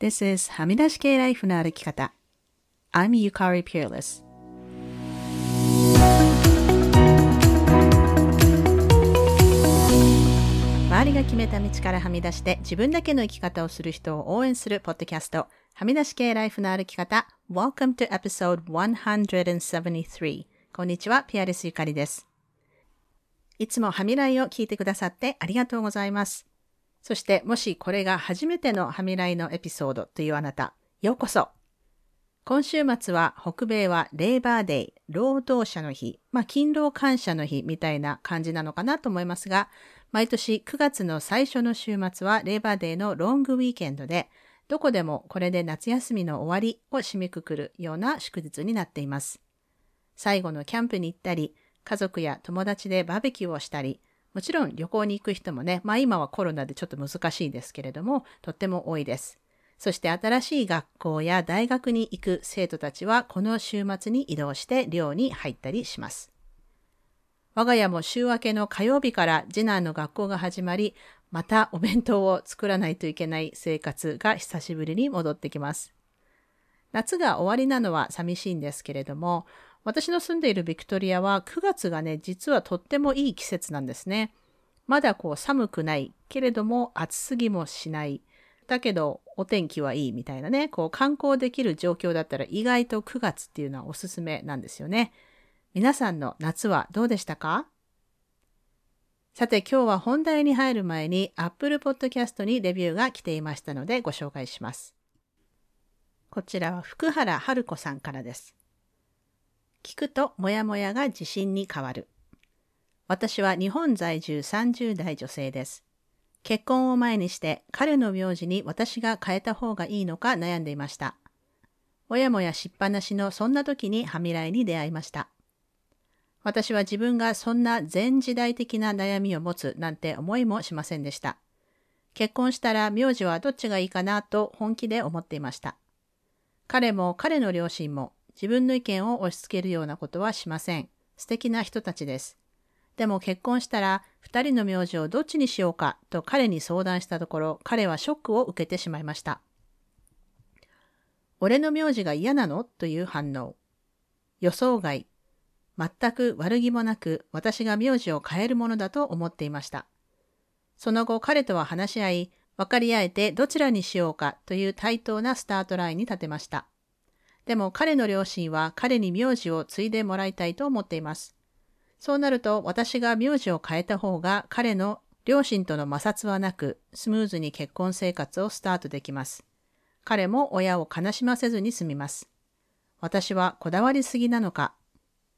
This is はみ出し系ライフの歩き方。I'm Yukari Peerless. 周りが決めた道からはみ出して自分だけの生き方をする人を応援するポッドキャスト、はみ出し系ライフの歩き方。Welcome to episode 173. こんにちは、ピアレスゆかりです。いつもはみらいを聞いてくださってありがとうございます。そしてもしこれが初めてのはみらいのエピソードというあなた、ようこそ。今週末は北米はレーバーデイ、労働者の日、まあ勤労感謝の日みたいな感じなのかなと思いますが、毎年9月の最初の週末はレーバーデーのロングウィーケンドで、どこでもこれで夏休みの終わりを締めくくるような祝日になっています。最後のキャンプに行ったり、家族や友達でバーベキューをしたり、もちろん旅行に行く人もね、まあ今はコロナでちょっと難しいですけれども、とっても多いです。そして新しい学校や大学に行く生徒たちはこの週末に移動して寮に入ったりします。我が家も週明けの火曜日から次男の学校が始まり、またお弁当を作らないといけない生活が久しぶりに戻ってきます。夏が終わりなのは寂しいんですけれども、私の住んでいるビクトリアは9月がね、実はとってもいい季節なんですね。まだこう寒くないけれども暑すぎもしない。だけどお天気はいいみたいなね、こう観光できる状況だったら意外と9月っていうのはおすすめなんですよね。皆さんの夏はどうでしたか？さて今日は本題に入る前に Apple Podcast にレビューが来ていましたのでご紹介します。こちらは福原春子さんからです。聞くともやもやが自信に変わる。私は日本在住30代女性です。結婚を前にして彼の名字に私が変えた方がいいのか悩んでいました。もやもやしっぱなしのそんな時にはみらいに出会いました。私は自分がそんな全時代的な悩みを持つなんて思いもしませんでした。結婚したら名字はどっちがいいかなと本気で思っていました。彼も彼の両親も自分の意見を押し付けるようなことはしません。素敵な人たちです。でも結婚したら二人の名字をどっちにしようかと彼に相談したところ彼はショックを受けてしまいました。俺の名字が嫌なの？という反応。予想外。全く悪気もなく私が名字を変えるものだと思っていました。その後彼とは話し合い、分かり合えてどちらにしようかという対等なスタートラインに立てました。でも彼の両親は彼に名字を継いでもらいたいと思っています。そうなると私が名字を変えた方が彼の両親との摩擦はなくスムーズに結婚生活をスタートできます。彼も親を悲しませずに済みます。私はこだわりすぎなのか、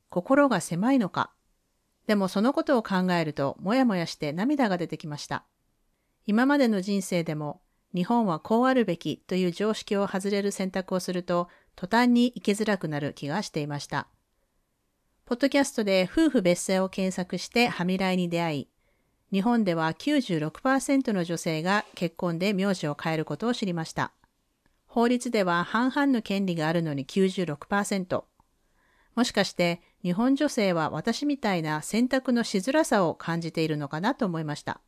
心が狭いのか、でもそのことを考えるともやもやして涙が出てきました。今までの人生でも日本はこうあるべきという常識を外れる選択をすると途端に生きづらくなる気がしていました。ポッドキャストで夫婦別姓を検索してはみらいに出会い、日本では96%の女性が結婚で名字を変えることを知りました。法律では半々の権利があるのに96%。もしかして日本女性は私みたいな選択のしづらさを感じているのかなと思いました。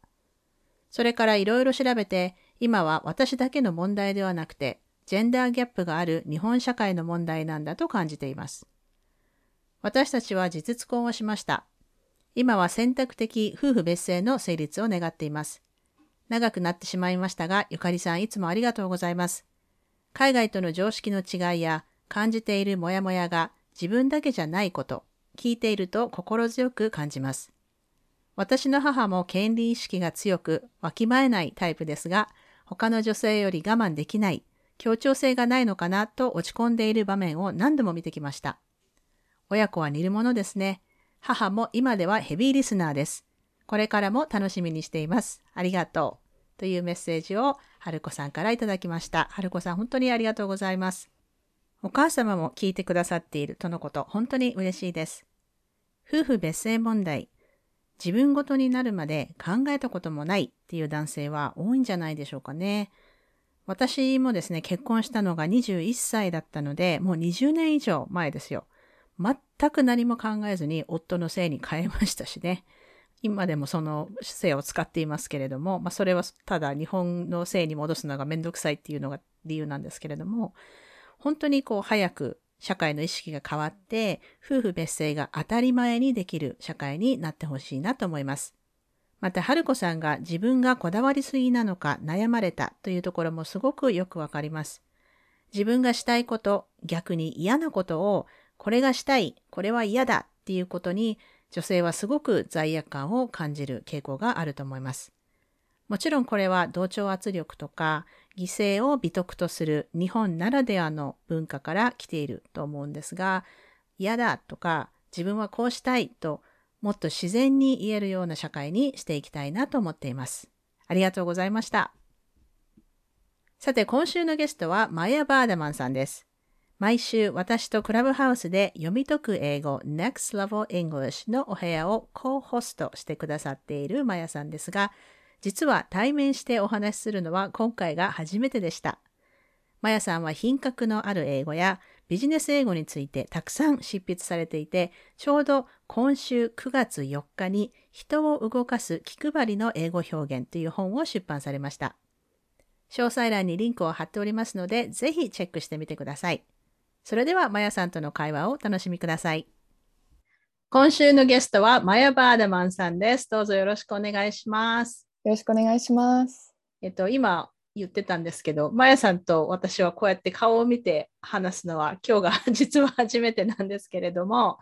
それからいろいろ調べて、今は私だけの問題ではなくて、ジェンダーギャップがある日本社会の問題なんだと感じています。私たちは事実婚をしました。今は選択的夫婦別姓の成立を願っています。長くなってしまいましたが、ゆかりさんいつもありがとうございます。海外との常識の違いや感じているモヤモヤが自分だけじゃないこと、聞いていると心強く感じます。私の母も権利意識が強く、わきまえないタイプですが、他の女性より我慢できない、協調性がないのかなと落ち込んでいる場面を何度も見てきました。親子は似るものですね。母も今ではヘビーリスナーです。これからも楽しみにしています。ありがとう。というメッセージを春子さんからいただきました。春子さん本当にありがとうございます。お母様も聞いてくださっているとのこと、本当に嬉しいです。夫婦別姓問題、自分ごとになるまで考えたこともないっていう男性は多いんじゃないでしょうかね。私もですね、結婚したのが21歳だったので、もう20年以上前ですよ。全く何も考えずに夫の姓に変えましたしね。今でもその姓を使っていますけれども、まあそれはただ日本の姓に戻すのがめんどくさいっていうのが理由なんですけれども、本当にこう早く社会の意識が変わって、夫婦別姓が当たり前にできる社会になってほしいなと思います。また、春子さんが自分がこだわりすぎなのか悩まれたというところもすごくよくわかります。自分がしたいこと、逆に嫌なことを、これがしたい、これは嫌だっていうことに、女性はすごく罪悪感を感じる傾向があると思います。もちろんこれは同調圧力とか犠牲を美徳とする日本ならではの文化から来ていると思うんですが、嫌だとか自分はこうしたいともっと自然に言えるような社会にしていきたいなと思っています。ありがとうございました。さて今週のゲストはマヤ・バーダマンさんです。毎週私とクラブハウスで読み解く英語 Next Level English のお部屋をコーホストしてくださっているマヤさんですが、実は対面してお話しするのは今回が初めてでした。まやさんは品格のある英語やビジネス英語についてたくさん執筆されていて、ちょうど今週9月4日に人を動かす気配りの英語表現という本を出版されました。詳細欄にリンクを貼っておりますので、ぜひチェックしてみてください。それでは、まやさんとの会話をお楽しみください。今週のゲストは、マヤ・バーダマンさんです。どうぞよろしくお願いします。よろしくお願いします。えっと、今言ってたんですけど、まやさんと私はこうやって顔を見て話すのは今日が 実は初めてなんですけれども、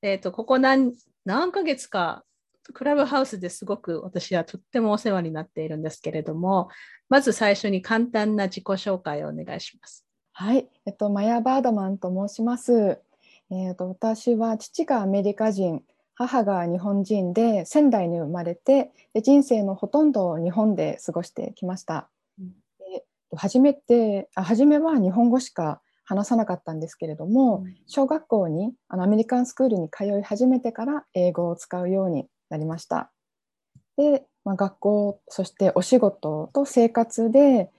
えっと、ここ何何ヶ月かクラブハウスですごく私はとってもお世話になっているんですけれども、まず最初に簡単な自己紹介をお願いします。はい、えっと、マヤ・バードマンと申します。えっと、私は父がアメリカ人、母が日本人で仙台に生まれてで人生のほとんどを日本で過ごしてきました。うん、で初めてあ初めは日本語しか話さなかったんですけれども、うん、小学校にあのアメリカンスクールに通い始めてから英語を使うようになりました。で、まあ、学校そしてお仕事と生活で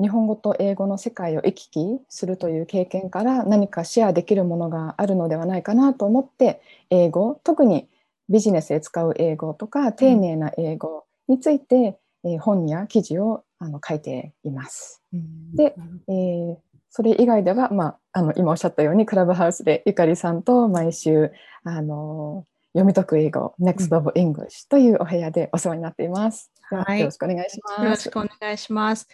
日本語と英語の世界を行き来するという経験から何かシェアできるものがあるのではないかなと思って英語特にビジネスで使う英語とか丁寧な英語について、うん、えー、本や記事をあの書いています。うん、で、えー、それ以外では、まあ、あの今おっしゃったようにクラブハウスでゆかりさんと毎週あの読み解く英語 Next of English というお部屋でお世話になっています。はい、よろしくお願いします。よろしくお願いします。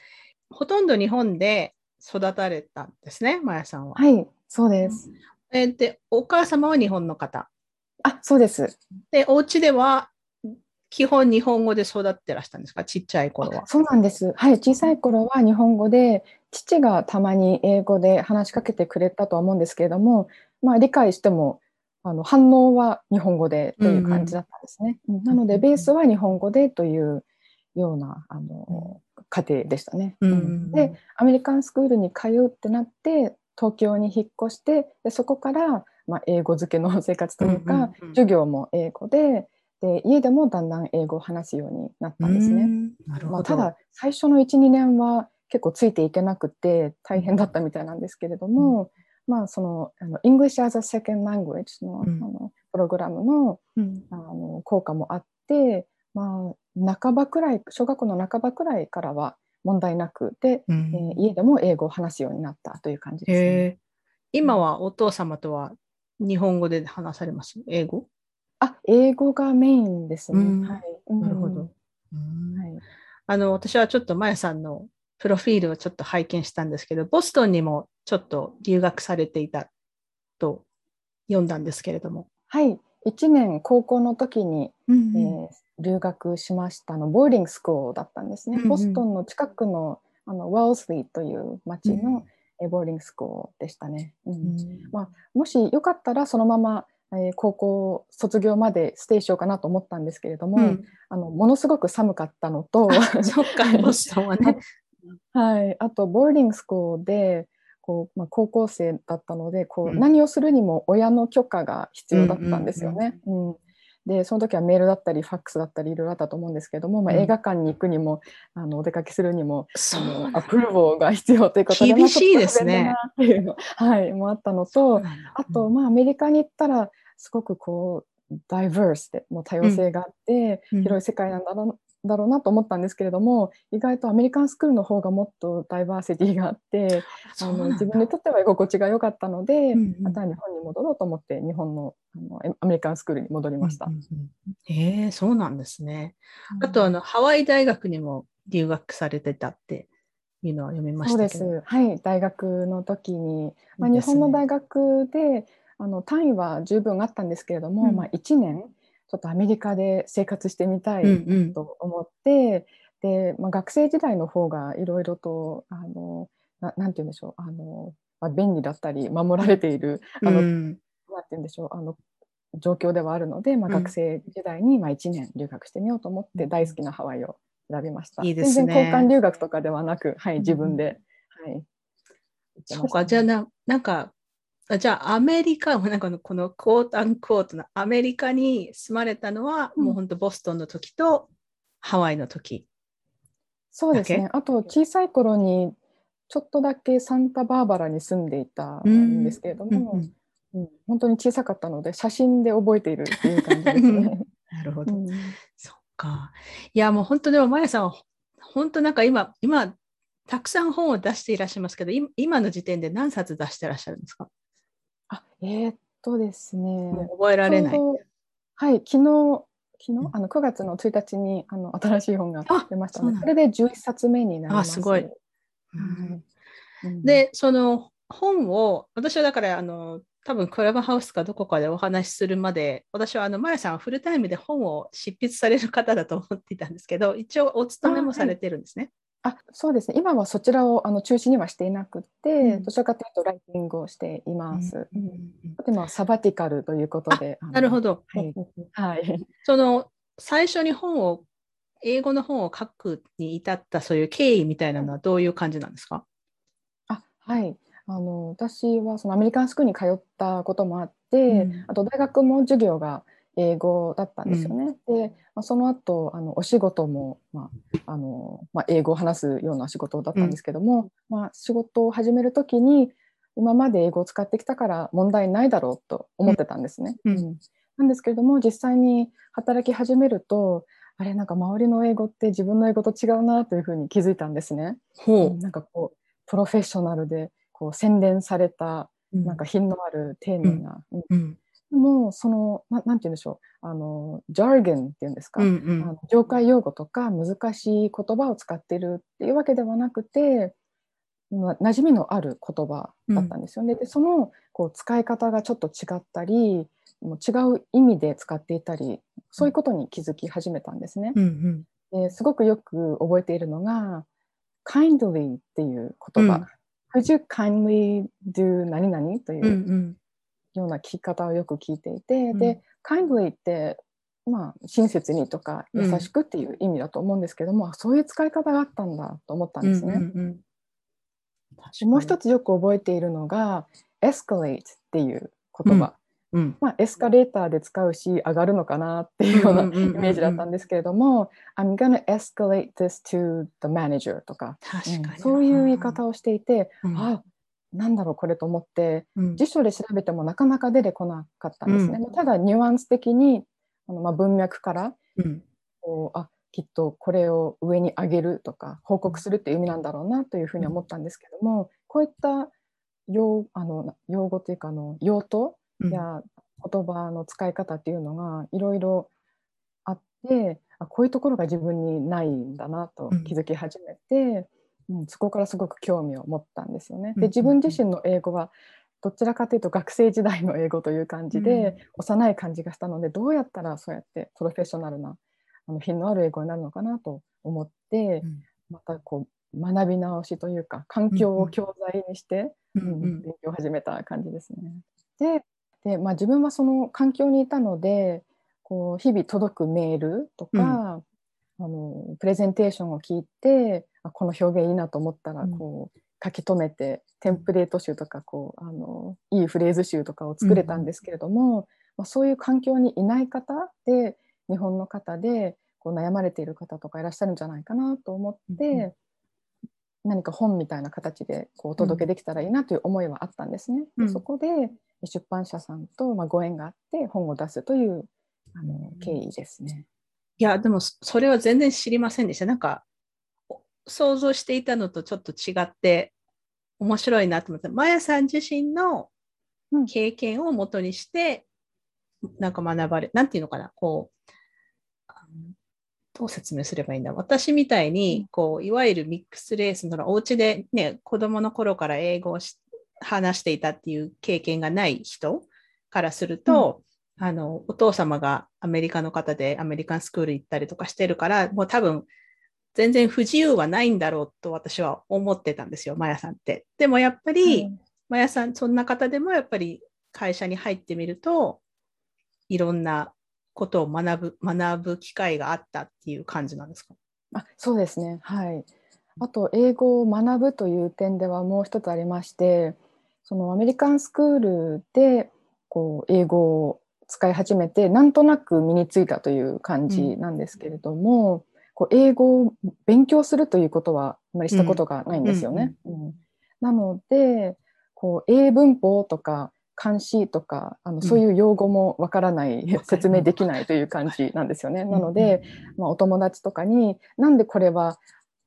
ほとんど日本で育たれたんですね、まやさんは。はい、そうです。えー、で、お母様は日本の方。あ、そうです。で、お家では基本日本語で育ってらしたんですか、ちっちゃい頃は。そうなんです。はい、小さい頃は日本語で、父がたまに英語で話しかけてくれたとは思うんですけれども、まあ、理解してもあの反応は日本語でという感じだったんですね。うんうん、なので、ベースは日本語でというようなあの、家庭でしたね。うん、でアメリカンスクールに通うってなって東京に引っ越してでそこから、まあ、英語漬けの生活というか、授業も英語でで家でもだんだん英語を話すようになったんですね。まあ、ただ最初の12年は結構ついていけなくて大変だったみたいなんですけれども、うん、まあそのあの English as a Second Language の,、あのプログラムの,、あの効果もあってまあ、半ばくらい小学校の半ばくらいからは問題なくで、うん、えー、家でも英語を話すようになったという感じですね。今はお父様とは日本語で話されます？英語？あ英語がメインですね。うん、はい、なるほど。はい、あの私はちょっとまやさんのプロフィールをちょっと拝見したんですけど、ボストンにもちょっと留学されていたと読んだんですけれども。はい、1年高校の時に、うんうん、えー、留学しましたのボーディングスクールだったんですね、うんうん、ボストンの近くのあのワールスリーという町の、うん、ボーディングスクールでしたね、うん、うん、まあ、もしよかったらそのまま、えー、高校卒業までステイしようかなと思ったんですけれども、うん、あのものすごく寒かったのとそっか ボストンはね。はい、あとボーディングスクールでこう、まあ、高校生だったのでこう、何をするにも親の許可が必要だったんですよね。うんでその時はメールだったりファックスだったりいろいろあったと思うんですけども、まあ、映画館に行くにも、あのお出かけするにもあのアプローボが必要ということで厳しいですね。っていうの、はい、もあったのとあと、まあ、アメリカに行ったらすごくこうダイバースでもう多様性があって、うん、広い世界なんだろうだろうなと思ったんですけれども意外とアメリカンスクールの方がもっとダイバーシティがあって あの自分にとっては居心地が良かったので、うんうん、また日本に戻ろうと思って日本のあのアメリカンスクールに戻りました。うんうんうん、えー、そうなんですね。あとあのハワイ大学にも留学されてたっていうのは読みましたそうです。はい、大学の時に、まあ、日本の大学であの単位は十分あったんですけれども、うん、まあ、1年ちょっとアメリカで生活してみたいと思って、うんうん、で、まあ、学生時代の方がいろいろとあのななんて言うんでしょうあの、まあ、便利だったり守られているあの、うん、なんて言うんでしょうあの状況ではあるので、まあ、学生時代にまあ1年留学してみようと思って大好きなハワイを選びました。いいですね、全然交換留学とかではなく、はい、自分で。はい、そうか、じゃあな、なんか、じゃあアメリカ、なんかこのコートアンコートのアメリカに住まれたのは、うん、もう本当ボストンの時とハワイの時そうですね。あと小さい頃にちょっとだけサンタバーバラに住んでいたんですけれども、うんうん、本当に小さかったので写真で覚えているっていう感じですね。なるほど。そか。いや、もう本当でも、まやさんは、本当なんか今、今、たくさん本を出していらっしゃいますけど、今の時点で何冊出してらっしゃるんですか？あ、えー、っとですね。覚えられない。はい、昨日、昨日、あの9月の1日にあの新しい本が出ましたので、それで11冊目になります。あ、すごい。うんで、その本を、私はだから、あの、多分クラブハウスかどこかでお話しするまで、私はあの、マヤさんはフルタイムで本を執筆される方だと思っていたんですけど、一応お勤めもされてるんですね。あそうですね今はそちらをあの中心にはしていなくて、うん、どちらかというとライティングをしています。うんうん、でサバティカルということで。なるほど。はい。はい、その最初に本を英語の本を書くに至ったそういう経緯みたいなのはどういう感じなんですか？あはい。あの私はそのアメリカンスクールに通ったこともあって、うん、あと大学も授業が英語だったんですよね。うん、で、まあ、その後あのお仕事も、まああのまあ、英語を話すような仕事だったんですけども、うん、まあ、仕事を始める時に今まで英語を使ってきたから問題ないだろうと思ってたんですね。うん。なんですけれども実際に働き始めるとあれなんか周りの英語って自分の英語と違うなというふうに気づいたんですね。ほう。なんかこうプロフェッショナルでこう洗練されたなんか品のある丁寧な、うんもそのななんて言うんでしょう。あのジャーゲンっていうんですか、うんうん、あの業界用語とか難しい言葉を使ってるっていうわけではなくて、まあ、馴染みのある言葉だったんですよね。うん、でそのこう使い方がちょっと違ったりもう違う意味で使っていたりそういうことに気づき始めたんですね。うんうん、ですごくよく覚えているのが「kindly」っていう言葉。Could you kindly do 何々というような聞き方をよく聞いていて、うん、で、kindly って、まあ、親切にとか優しくっていう意味だと思うんですけども、うん、そういう使い方があったんだと思ったんですね。うんうんうん、もう一つよく覚えているのが escalate っていう言葉。うん、まあ、エスカレーターで使うし上がるのかなっていうようなイメージだったんですけれども「I'm gonna escalate this to the manager」とか。うん、そういう言い方をしていて、うん、あなんだろうこれと思って、うん、辞書で調べてもなかなか出てこなかったんですね。ただニュアンス的にあの、まあ、文脈から、こうあきっとこれを上に上げるとか報告するっていう意味なんだろうなというふうに思ったんですけども、こういった用あの用語というかあの用途や言葉の使い方っていうのがいろいろあってあこういうところが自分にないんだなと気づき始めて、うん、そこからすごく興味を持ったんですよね。で自分自身の英語はどちらかというと学生時代の英語という感じで、幼い感じがしたのでどうやったらそうやってプロフェッショナルなあの品のある英語になるのかなと思って、またこう学び直しというか環境を教材にして、うん勉強を始めた感じですね。でで、まあ、自分はその環境にいたのでこう日々届くメールとか、うん、あのプレゼンテーションを聞いてあこの表現いいなと思ったらこう、書き留めてテンプレート集とかこうあのいいフレーズ集とかを作れたんですけれども、うん、まあ、そういう環境にいない方で日本の方でこう悩まれている方とかいらっしゃるんじゃないかなと思って、うん、何か本みたいな形でこうお届けできたらいいなという思いはあったんですね。うん、そこで出版社さんとまあご縁があって本を出すというあの経緯ですね。いや、でもそれは全然知りませんでした。なんか、想像していたのとちょっと違って面白いなと思って、マヤさん自身の経験をもとにして、なんか学ばれ、なんていうのかな、こう、どう説明すればいいんだ私みたいに、こう、いわゆるミックスレースのお家でね、子供の頃から英語を話していたっていう経験がない人からすると、うん、あの、お父様がアメリカの方でアメリカンスクール行ったりとかしてるから、もう多分、全然不自由はないんだろうと私は思ってたんですよ、マヤさんって。でもやっぱり、うん、マヤさん、そんな方でもやっぱり会社に入ってみると、いろんなことを学ぶ学ぶ機会があったっていう感じなんですか？あそうですね。はい。あと、英語を学ぶという点ではもう一つありまして、そのアメリカンスクールでこう英語を使い始めて、なんとなく身についたという感じなんですけれども、うん、こう英語を勉強するということはあまりしたことがないんですよね。うん、うん、なので、こう英文法とか監視とかあのそういう用語もわからない、うん、説明できないという感じなんですよね。なので、まあ、お友達とかになんでこれは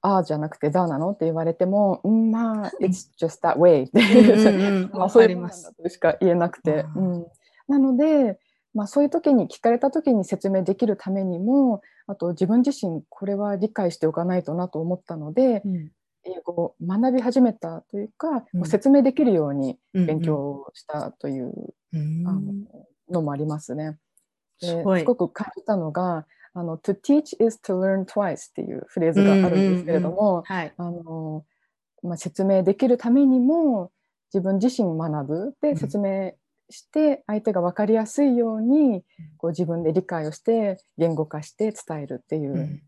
ああじゃなくてだなのって言われても、うん、まあ、it's just that way ってまあそういうもとしか言えなくて。うん、なので、まあそういう時に聞かれた時に説明できるためにも、あと自分自身これは理解しておかないとなと思ったので、うん、英語を学び始めたというか、うん、説明できるように勉強したという、うん、あののもありますね。ですごく感じたのが、あの to teach is to learn twice っていうフレーズがあるんですけれども、あのまあ、説明できるためにも自分自身学ぶ。で説明して相手が分かりやすいようにこう自分で理解をして言語化して伝えるっていう、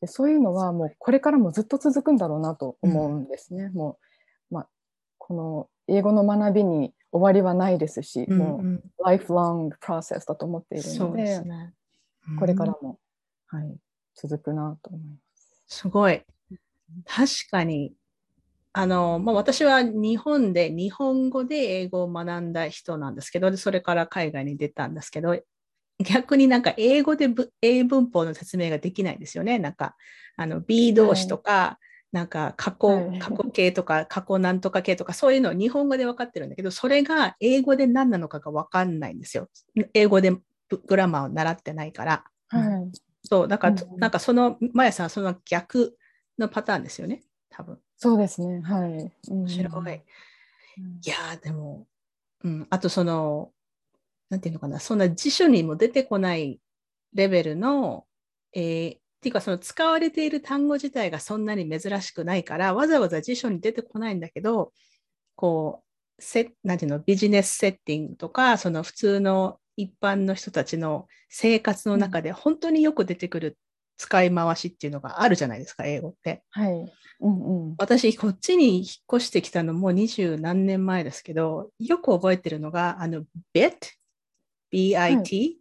でそういうのはもうこれからもずっと続くんだろうなと思うんですね。うん、もう、まあ、この英語の学びに終わりはないですし、うんうん、もうライフロングプロセスだと思っているので、でね。うん、これからも、はい、続くなと思います。すごい。確かに、あの、まあ、私は日本で日本語で英語を学んだ人なんですけど、それから海外に出たんですけど、逆になんか英語で英文法の説明ができないんですよね。なんか、あの、B 動詞とか、はい、なんか過去、過去形とか過去なんとか形とかそういうのを日本語で分かってるんだけど、それが英語で何なのかが分かんないんですよ。英語でグラマーを習ってないから。はい、そう、だから、うん、なんかその、まやさんその逆のパターンですよね、多分。そうですね、はい。面白い。うん、いやでも、うん、あとその、なんていうのかな、そんな辞書にも出てこないレベルの、えー、っていうかその使われている単語自体がそんなに珍しくないから、わざわざ辞書に出てこないんだけど、こう、せなんていうの、ビジネスセッティングとか、その普通の一般の人たちの生活の中で本当によく出てくる使い回しっていうのがあるじゃないですか、英語って。はい。うんうん、私、こっちに引っ越してきたのも二十何年前ですけど、よく覚えてるのが、あの、bit? BIT、はい、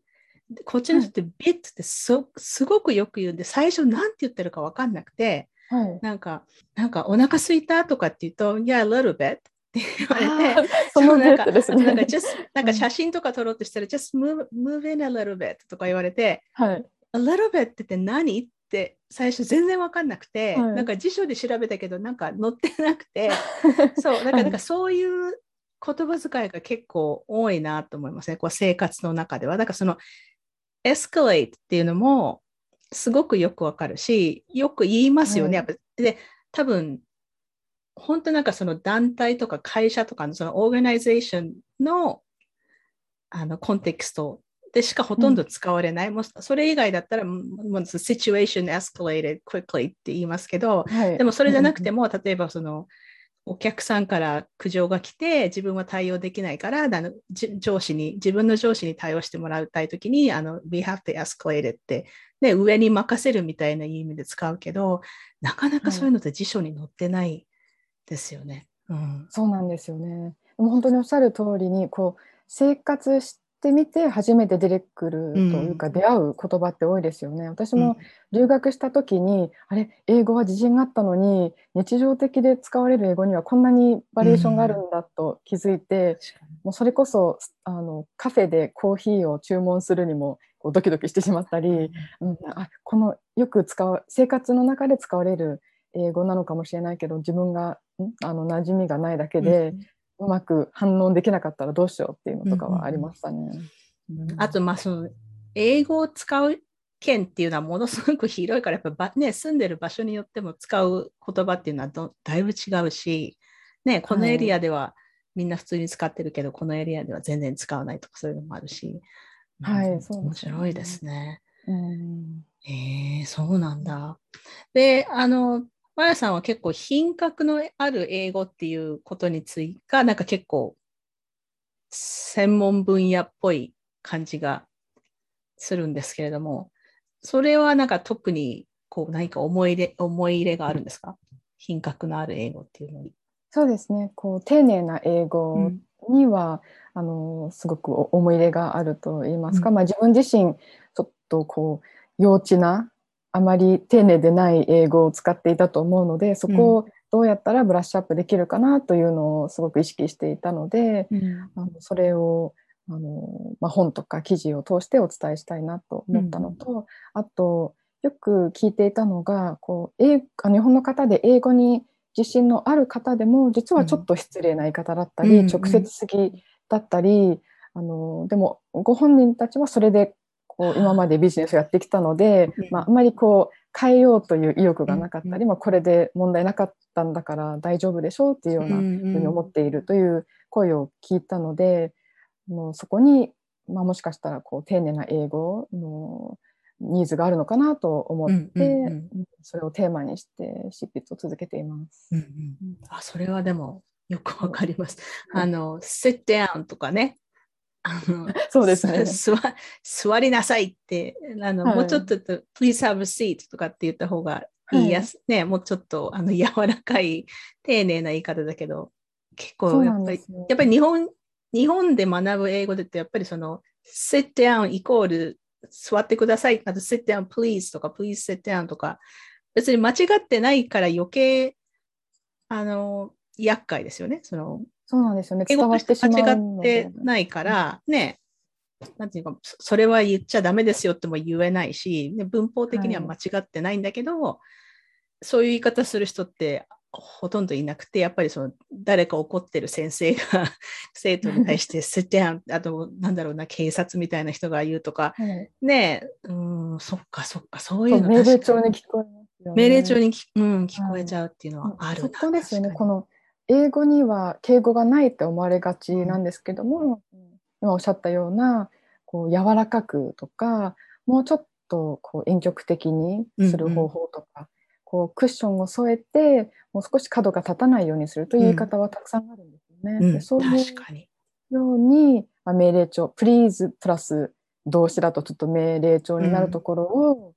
こっちの人って bit ってすごくよく言うんで、最初何て言ってるか分かんなくて、はい、なんか、なんかお腹すいたとかって言うと、Yeah, a little bit って言われて、そのなんか、ね、なんか just なんか写真とか撮ろうとしたら、just move, move in a little bit とか言われて、はい、a little bit って何？って最初全然分かんなくて、はい、なんか辞書で調べたけど、なんか載ってなくて、そう、だからなんかそういう言葉遣いが結構多いなと思いますね。こう生活の中では。だからそのエスカレートっていうのもすごくよくわかるし、よく言いますよね。はい、で、多分、本当なんかその団体とか会社とかのそのオーガナイゼーションのあのコンテクストでしかほとんど使われない。うん、もうそれ以外だったら、もう situation escalated quickly って言いますけど、はい、でもそれじゃなくても、例えばその、お客さんから苦情が来て自分は対応できないからあの上司に自分の上司に対応してもらいたいときにあの We have to escalate って、ね、上に任せるみたいな意味で使うけどなかなかそういうのって辞書に載ってないですよね。うん、そうなんですよね。も本当におっしゃる通りにこう生活しってみて初めて出てくるというか、出会う言葉って多いですよね。私も留学した時に、あれ英語は自信があったのに日常的で使われる英語にはこんなにバリエーションがあるんだと気づいて、もうそれこそあのカフェでコーヒーを注文するにもこうドキドキしてしまったり、うん、あこのよく使う生活の中で使われる英語なのかもしれないけど自分があの馴染みがないだけで、うん、うまく反応できなかったらどうしようっていうのとかはありましたね。あとまあその英語を使う県っていうのはものすごく広いからやっぱね住んでる場所によっても使う言葉っていうのはどだいぶ違うし、ね、このエリアではみんな普通に使ってるけど、はい、このエリアでは全然使わないとかそういうのもあるし、はい、そう、面白いですね。うん、えー、そうなんだ。で、あの、まやさんは結構品格のある英語っていうことについてなんか結構専門分野っぽい感じがするんですけれども、それはなんか特にこう何か思い入れ思い入れがあるんですか？品格のある英語っていうのに。そうですね。こう丁寧な英語には、うん、あのすごく思い入れがあると言いますか、うん、まあ自分自身ちょっとこう幼稚なあまり丁寧でない英語を使っていたと思うのでそこをどうやったらブラッシュアップできるかなというのをすごく意識していたので、うん、あのそれをあの、まあ、本とか記事を通してお伝えしたいなと思ったのと、うん、あとよく聞いていたのがこう英日本の方で英語に自信のある方でも実はちょっと失礼な言い方だったり、うん、直接すぎだったり、あのでもご本人たちはそれでこう今までビジネスをやってきたので、まあ、あんまりこう変えようという意欲がなかったり、まあ、これで問題なかったんだから大丈夫でしょうっていうようなふうに思っているという声を聞いたので、もうそこに、まあ、もしかしたらこう丁寧な英語のニーズがあるのかなと思って、うんうんうん、それをテーマにして執筆を続けています。うんうん、あそれはでもよくわかります。あの、sit down とかね。あのそうですね 座りなさいってあの、はい、もうちょっと please have a seat とかって言った方がいいやす、はい、ねもうちょっとあの柔らかい丁寧な言い方だけど結構やっぱり、やっぱり日本日本で学ぶ英語でってやっぱりその sit down イコール座ってください。あと sit down please とか please sit down とか別に間違ってないから余計あの厄介ですよね。そのそうなんですよね。伝わってしまう間違ってないから、ね、なんていうか、それは言っちゃダメですよっても言えないし、ね、文法的には間違ってないんだけど、はい、そういう言い方する人ってほとんどいなくて、やっぱりその誰か怒ってる先生が 生徒に対して 捨ててあとなんだろうな、警察みたいな人が言うとか、はい、ねえ、うん、そっかそっか、そういうの命令帳に聞こえますよね。命令帳に、うん、聞こえちゃうっていうのはある、はい、そこですよね、この英語には敬語がないって思われがちなんですけども、うん、今おっしゃったようなこう柔らかくとかもうちょっとこう婉曲的にする方法とか、うんうん、こうクッションを添えてもう少し角が立たないようにするという言い方はたくさんあるんですよね。うん、でそういうように、まあ、命令帳 please プラス動詞だとちょっと命令帳になるところを、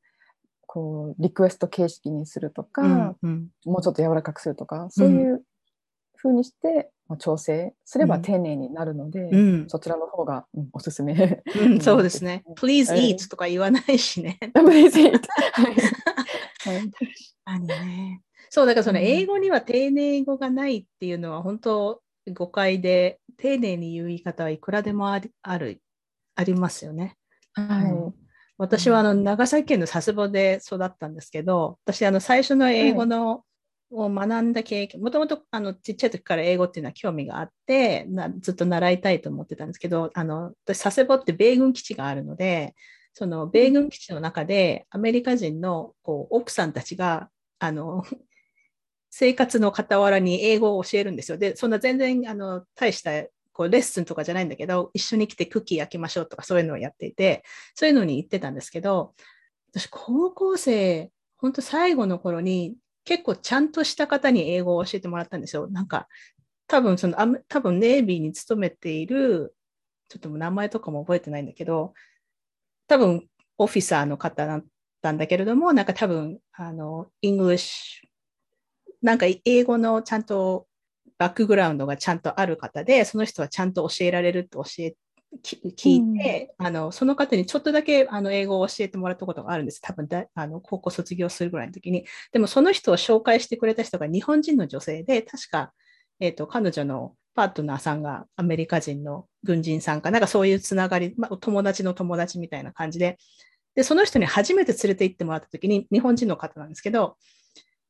こうリクエスト形式にするとか、うんうん、もうちょっと柔らかくするとかそういうふうにして、まあ、調整すれば丁寧になるので、うん、そちらの方が、うん、おすすめ、うん、そうですね。Please eat とか言わないしね。Please eat。はい。確かにね。そう、だからその英語には丁寧語がないっていうのは本当誤解で、丁寧に言う言い方はいくらでもありあるありますよね。はい。私はあの長崎県の佐世保で育ったんですけど、私あの最初の英語のを学んだ経験、もともとあのちっちゃい時から英語っていうのは興味があってな、ずっと習いたいと思ってたんですけど、あの私、佐世保って米軍基地があるので、その米軍基地の中でアメリカ人のこう奥さんたちがあの 生活の傍らに英語を教えるんですよ。で、そんな全然あの大したこうレッスンとかじゃないんだけど、一緒に来てクッキー焼きましょうとかそういうのをやっていて、そういうのに行ってたんですけど、私、高校生、本当最後の頃に結構ちゃんとした方に英語を教えてもらったんですよ。なんか、多分その、多分ネイビーに勤めている、ちょっと名前とかも覚えてないんだけど、多分オフィサーの方だったんだけれども、なんか多分、あの、 English、なんか英語のちゃんとバックグラウンドがちゃんとある方で、その人はちゃんと教えられると教えて聞いて、うん、あのその方にちょっとだけあの英語を教えてもらったことがあるんです。多分だあの高校卒業するぐらいの時に。でもその人を紹介してくれた人が日本人の女性で、確か、えーと、彼女のパートナーさんがアメリカ人の軍人さんか、なんかそういうつながり、まあ、友達の友達みたいな感じで、で、その人に初めて連れて行ってもらった時に、日本人の方なんですけど、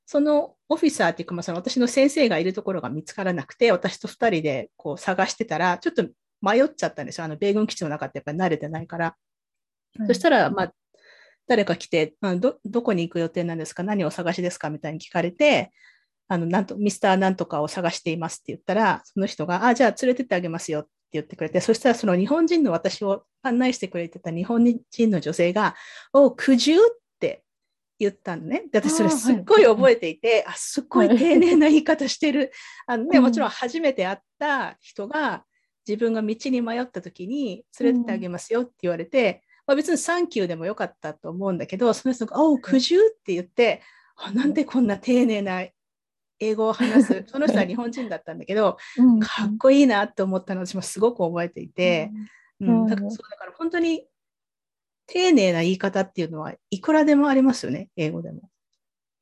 そのオフィサーっていうか、まあ、その私の先生がいるところが見つからなくて、私と2人でこう探してたら、ちょっと迷っちゃったんですよ。あの米軍基地の中ってやっぱり慣れてないから。はい、そしたら、まあ、誰か来て、まあ、ど、どこに行く予定なんですか？何をお探しですか？みたいに聞かれて、あの、なんと、ミスターなんとかを探していますって言ったら、その人が、あ、じゃあ連れてってあげますよって言ってくれて、そしたらその日本人の私を案内してくれてた日本人の女性が、お、苦渋って言ったのね。で、私それすっごい覚えていて、あ,、すっごい丁寧な言い方してる。あのね、もちろん初めて会った人が、自分が道に迷った時に連れてってあげますよって言われて、まあ、別にサンキューでもよかったと思うんだけど、その人が、お苦渋って言って、あなんでこんな丁寧な英語を話す、その人は日本人だったんだけど、かっこいいなと思ったのを私もすごく覚えていて、うん。だからそうだから本当に丁寧な言い方っていうのはいくらでもありますよね、英語でも。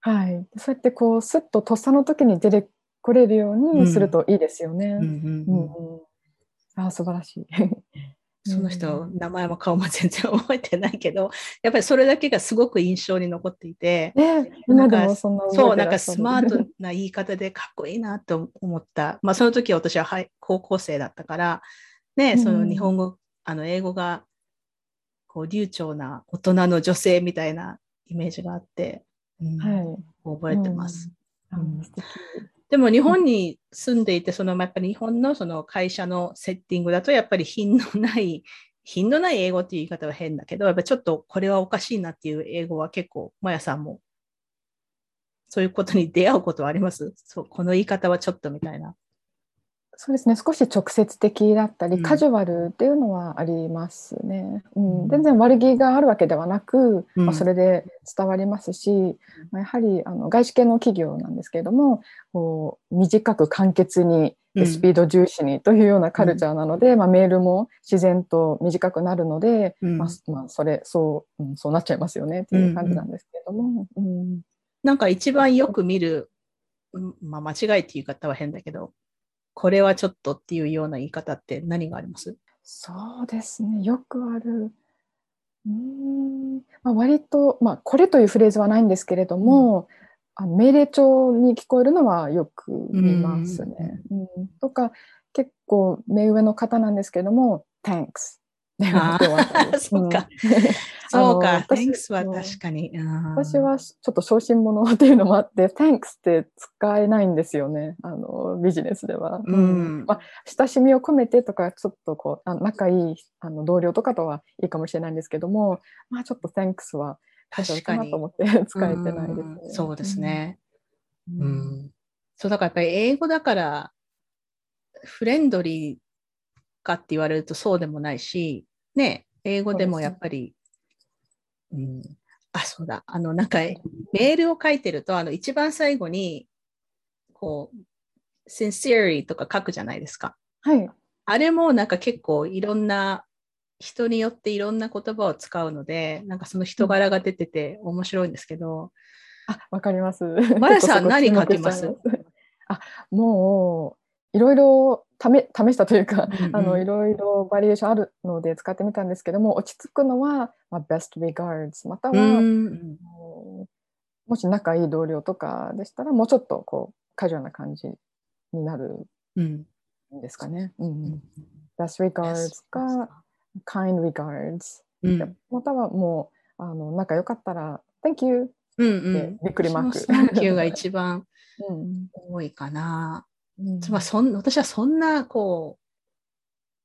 はい。そうやってこう、すっととっさの時に出てこれるようにするといいですよね。あ素晴らしい。その人、名前も顔も全然覚えてないけど、やっぱりそれだけがすごく印象に残っていて、ね、なんかそう、なんかスマートな言い方でかっこいいなと思った。まあその時私は高校生だったから、ね、その日本語、あの英語がこう流暢な大人の女性みたいなイメージがあって、うん、はい、覚えてます。うんでも日本に住んでいて、そのやっぱり日本のその会社のセッティングだと、やっぱり品のない、品のない英語っていう言い方は変だけど、やっぱちょっとこれはおかしいなっていう英語は結構、まやさんもそういうことに出会うことはあります？そう、この言い方はちょっとみたいな。そうですね。少し直接的だったり、うん、カジュアルっていうのはありますね、うん、うん、全然悪気があるわけではなく、うん、まあ、それで伝わりますし、まあ、やはりあの外資系の企業なんですけれどもこう短く簡潔にスピード重視にというようなカルチャーなので、まあ、メールも自然と短くなるので、まあ、まあ、それそう、うん、そうなっちゃいますよねっていう感じなんですけれども。うん。なんか一番よく見る、まあ、間違いっていう言い方は変だけどこれはちょっとっていうような言い方って何があります？そうですね。よくある。うん、まあ、割と、まあ、これというフレーズはないんですけれども、うん、あの命令調に聞こえるのはよく見ますね。うん、うん、とか、結構目上の方なんですけれども、Thanks そうか。そうか。Thanks は確かに。私はちょっと小心者っていうのもあって、Thanks って使えないんですよね。あの、ビジネスでは。うん。まあ、親しみを込めてとか、ちょっとこう、仲いいあの同僚とかとはいいかもしれないんですけども、まあちょっと Thanks は確かに。と思って使えてないですね。そうですね。うん。そう、だからやっぱり英語だから、フレンドリーかって言われるとそうでもないし、ね、英語でもやっぱり、ううん、あ、そうだ、あの、なんか、メールを書いてると、あの、一番最後に、こう、sincerely とか書くじゃないですか。はい。あれもなんか結構いろんな、人によっていろんな言葉を使うので、なんかその人柄が出てて面白いんですけど。あ、わかります。マヤさん何書きます？あ、もう、いろいろ試したというか、うんうん、あのいろいろバリエーションあるので使ってみたんですけども落ち着くのは、まあ、best regards または、うん、もし仲いい同僚とかでしたらもうちょっとこうカジュアルな感じになるんですかね。うん、best regards か kind regards、うん、またはもうあの仲良かったら thank you ってびっくりマーク。thank you が一番 多いかな。つまりそん私はそんなこ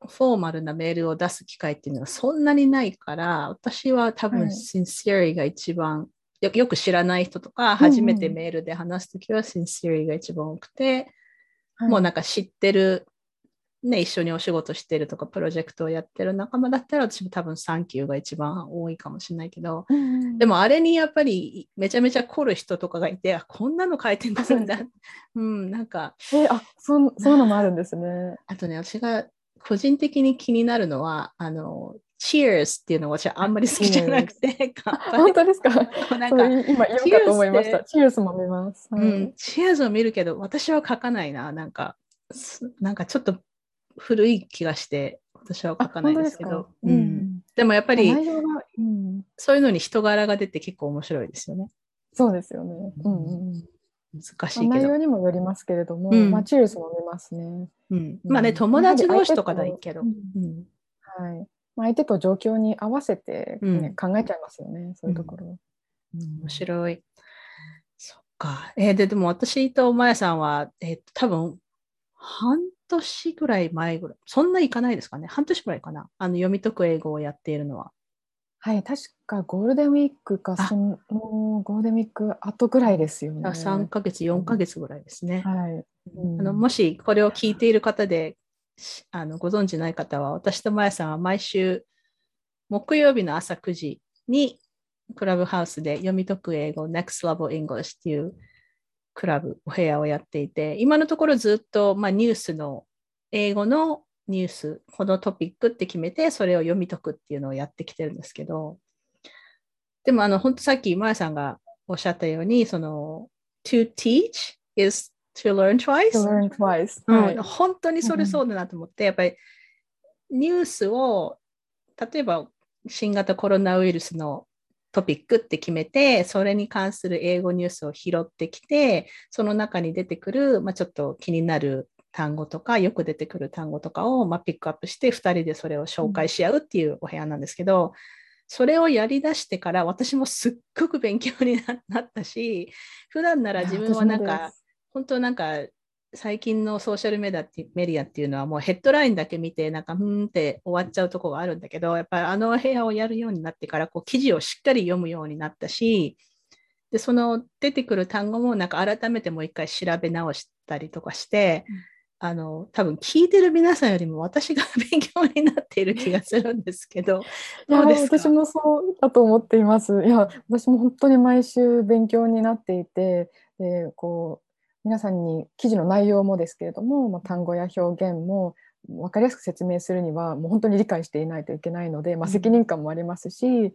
うフォーマルなメールを出す機会っていうのはそんなにないから私は多分、シンシ n リーが一番よよく知らない人とか初めてメールで話すときはシンシ n リーが一番多くて、はい、もうなんか知ってるね、一緒にお仕事してるとかプロジェクトをやってる仲間だったら私も多分サンキューが一番多いかもしれないけど、うん、でもあれにやっぱりめちゃめちゃ凝る人とかがいてあこんなの書いてんだんだ うんなんか。えあそそういうのもあるんですね。あとね私が個人的に気になるのはあの Cheers っていうのは私はあんまり好きじゃなくて、本当ですか？なんか今言おうかと思いました。Cheers も見ます。うん、Cheers を見るけど私は書かないな。なんかなんかちょっと古い気がして、私は書かないですけど。でもやっぱり、うん、そういうのに人柄が出て結構面白いですよね。そうですよね。うんうんうん難しい内容。にもよりますけれども、うんまあ、チールスも見ますね。うん、まあね、うん友達同士とかだいいけど。ううんんはい。まあ、相手と状況に合わせて、ねうん考えちゃいますよね、そういうところ。面白い。そっか。えーで、でも私とまやさんは、えー多分、半年ぐらい前ぐらい、そんないかないですかね。半年ぐらいかな。あの、読み解く英語をやっているのは。はい、確かゴールデンウィークか、あそのゴールデンウィーク後ぐらいですよね。あ3ヶ月、4ヶ月ぐらいですね。はい。うんあのもしこれを聞いている方でしあのご存知ない方は、私とまやさんは毎週木曜日の朝9時にクラブハウスで読み解く英語 Next Level English っていうクラブ、お部屋をやっていて、今のところずっと、まあ、ニュースの英語のニュース、このトピックって決めて、それを読み解くっていうのをやってきてるんですけど、でもあの本当さっきまやさんがおっしゃったように、その to teach is to learn twice? To learn twice. うんはい本当にそれそうだなと思って、やっぱりニュースを例えば新型コロナウイルスのトピックって決めてそれに関する英語ニュースを拾ってきてその中に出てくる、まあ、ちょっと気になる単語とかよく出てくる単語とかを、まあ、ピックアップして2人でそれを紹介し合うっていうお部屋なんですけど、それをやりだしてから私もすっごく勉強にななったし普段なら自分はなんか本当なんか最近のソーシャルメディアってメディアっていうのはもうヘッドラインだけ見てなんかふーんって終わっちゃうところがあるんだけどやっぱりあの部屋をやるようになってからこう記事をしっかり読むようになったしでその出てくる単語もなんか改めてもう一回調べ直したりとかして、うんあの多分聞いてる皆さんよりも私が勉強になっている気がするんですけど どうですか？私もそうだと思っています。いや私も本当に毎週勉強になっていてでこう皆さんに記事の内容もですけれども、まあ、単語や表現も分かりやすく説明するにはもう本当に理解していないといけないので、まあ、うん。責任感もありますし、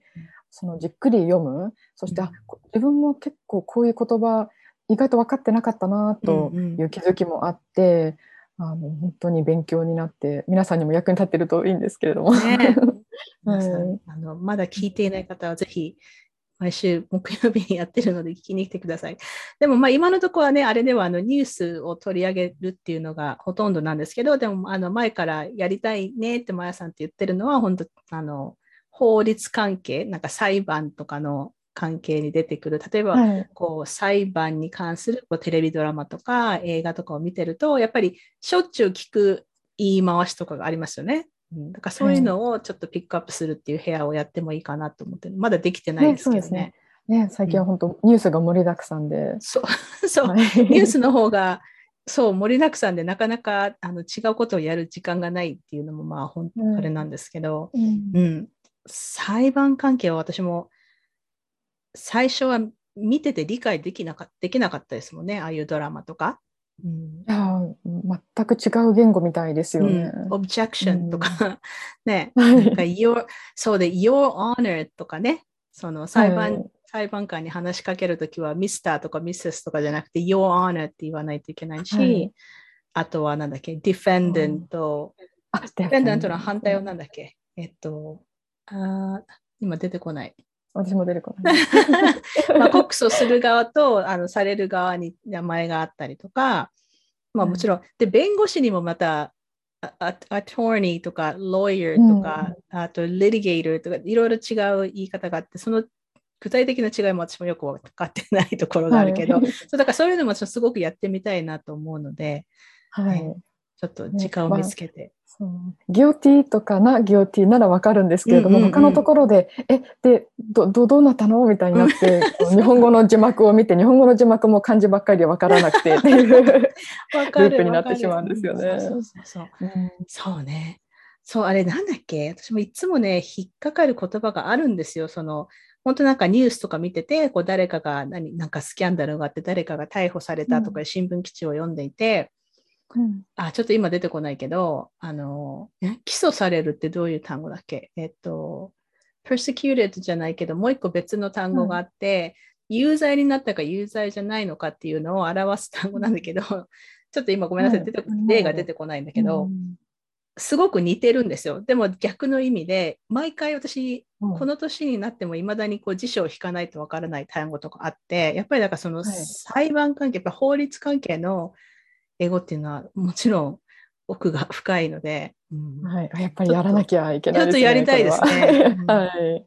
そのじっくり読むそして、あこ自分も結構こういう言葉意外と分かってなかったなとうんうん。いう気づきもあって、あの本当に勉強になって皆さんにも役に立ってるといいんですけれども。ね。は い皆さんあのまだ聞いていない方はぜひ毎週木曜日にやってるので聞きに来てください。でもまあ今のところはね、あれではあのニュースを取り上げるっていうのがほとんどなんですけど、でもあの前からやりたいねってまやさんって言ってるのは、本当あの法律関係、なんか裁判とかの関係に出てくる、例えば、はいこう裁判に関するこうテレビドラマとか映画とかを見てると、やっぱりしょっちゅう聞く言い回しとかがありますよね。うん、だからそういうのをちょっとピックアップするっていう部屋をやってもいいかなと思って、まだできてないですけどね。ねね。ね、最近は本当ニュースが盛りだくさんで。そう。そう、はい。ニュースの方がそう盛りだくさんでなかなかあの違うことをやる時間がないっていうのもまあ本当うんあれなんですけど、うん。うん、裁判関係は私も最初は見てて理解できなかできなかったですもんね、ああいうドラマとか。うん。いやー全く違う言語みたいですよね。うん、objection とか、ね、はい。なんか your そうで your honor とかね、その裁判、はい。裁判官に話しかけるときは Mr. とか Mrs. とかじゃなくて your honor って言わないといけないし、はい。あとはなんだっけ、defendant と、あ、デ defendant の反対はなんだっけ、えっと、あー今出てこない。私も出てこない。まあ、告訴する側とあのされる側に名前があったりとか、まあ、もちろん、で弁護士にもまたああ attorney とか lawyer とか、あと litigator とかいろいろ違う言い方があってその具体的な違いも私もよく分かってないところがあるけど、はい。そうだからそういうのもちょっとすごくやってみたいなと思うのではい。ねちょっと時間を見つけて。そうギオティとかなギオティならわかるんですけれども、うんうんうん他のところで、え、で、ど、どどうなったのみたいになって、日本語の字幕を見て、日本語の字幕も漢字ばっかりでわからなくて っていう。ループになってしまうんですよねそうそうそうそううんそうね。そう、あれなんだっけ？私もいつもね、引っかかる言葉があるんですよ。その、本当なんかニュースとか見てて、こう誰かが何、なんかスキャンダルがあって、誰かが逮捕されたとか、新聞記事を読んでいて、うん。あ、ちょっと今出てこないけど、あの、え？起訴されるってどういう単語だっけ？えっと、persecuted じゃないけど、もう一個別の単語があって、有罪になったか有罪じゃないのかっていうのを表す単語なんだけど、ちょっと今ごめんなさい、出て例が出てこないんだけど、すごく似てるんですよ。でも逆の意味で、毎回私、この年になってもいまだにこう辞書を引かないとわからない単語とかあって、やっぱりだからその裁判関係、やっぱ法律関係の英語っていうのはもちろん奥が深いので、うん、はい、やっぱりやらなきゃいけないですね。ちょっとやりたいですね。はい。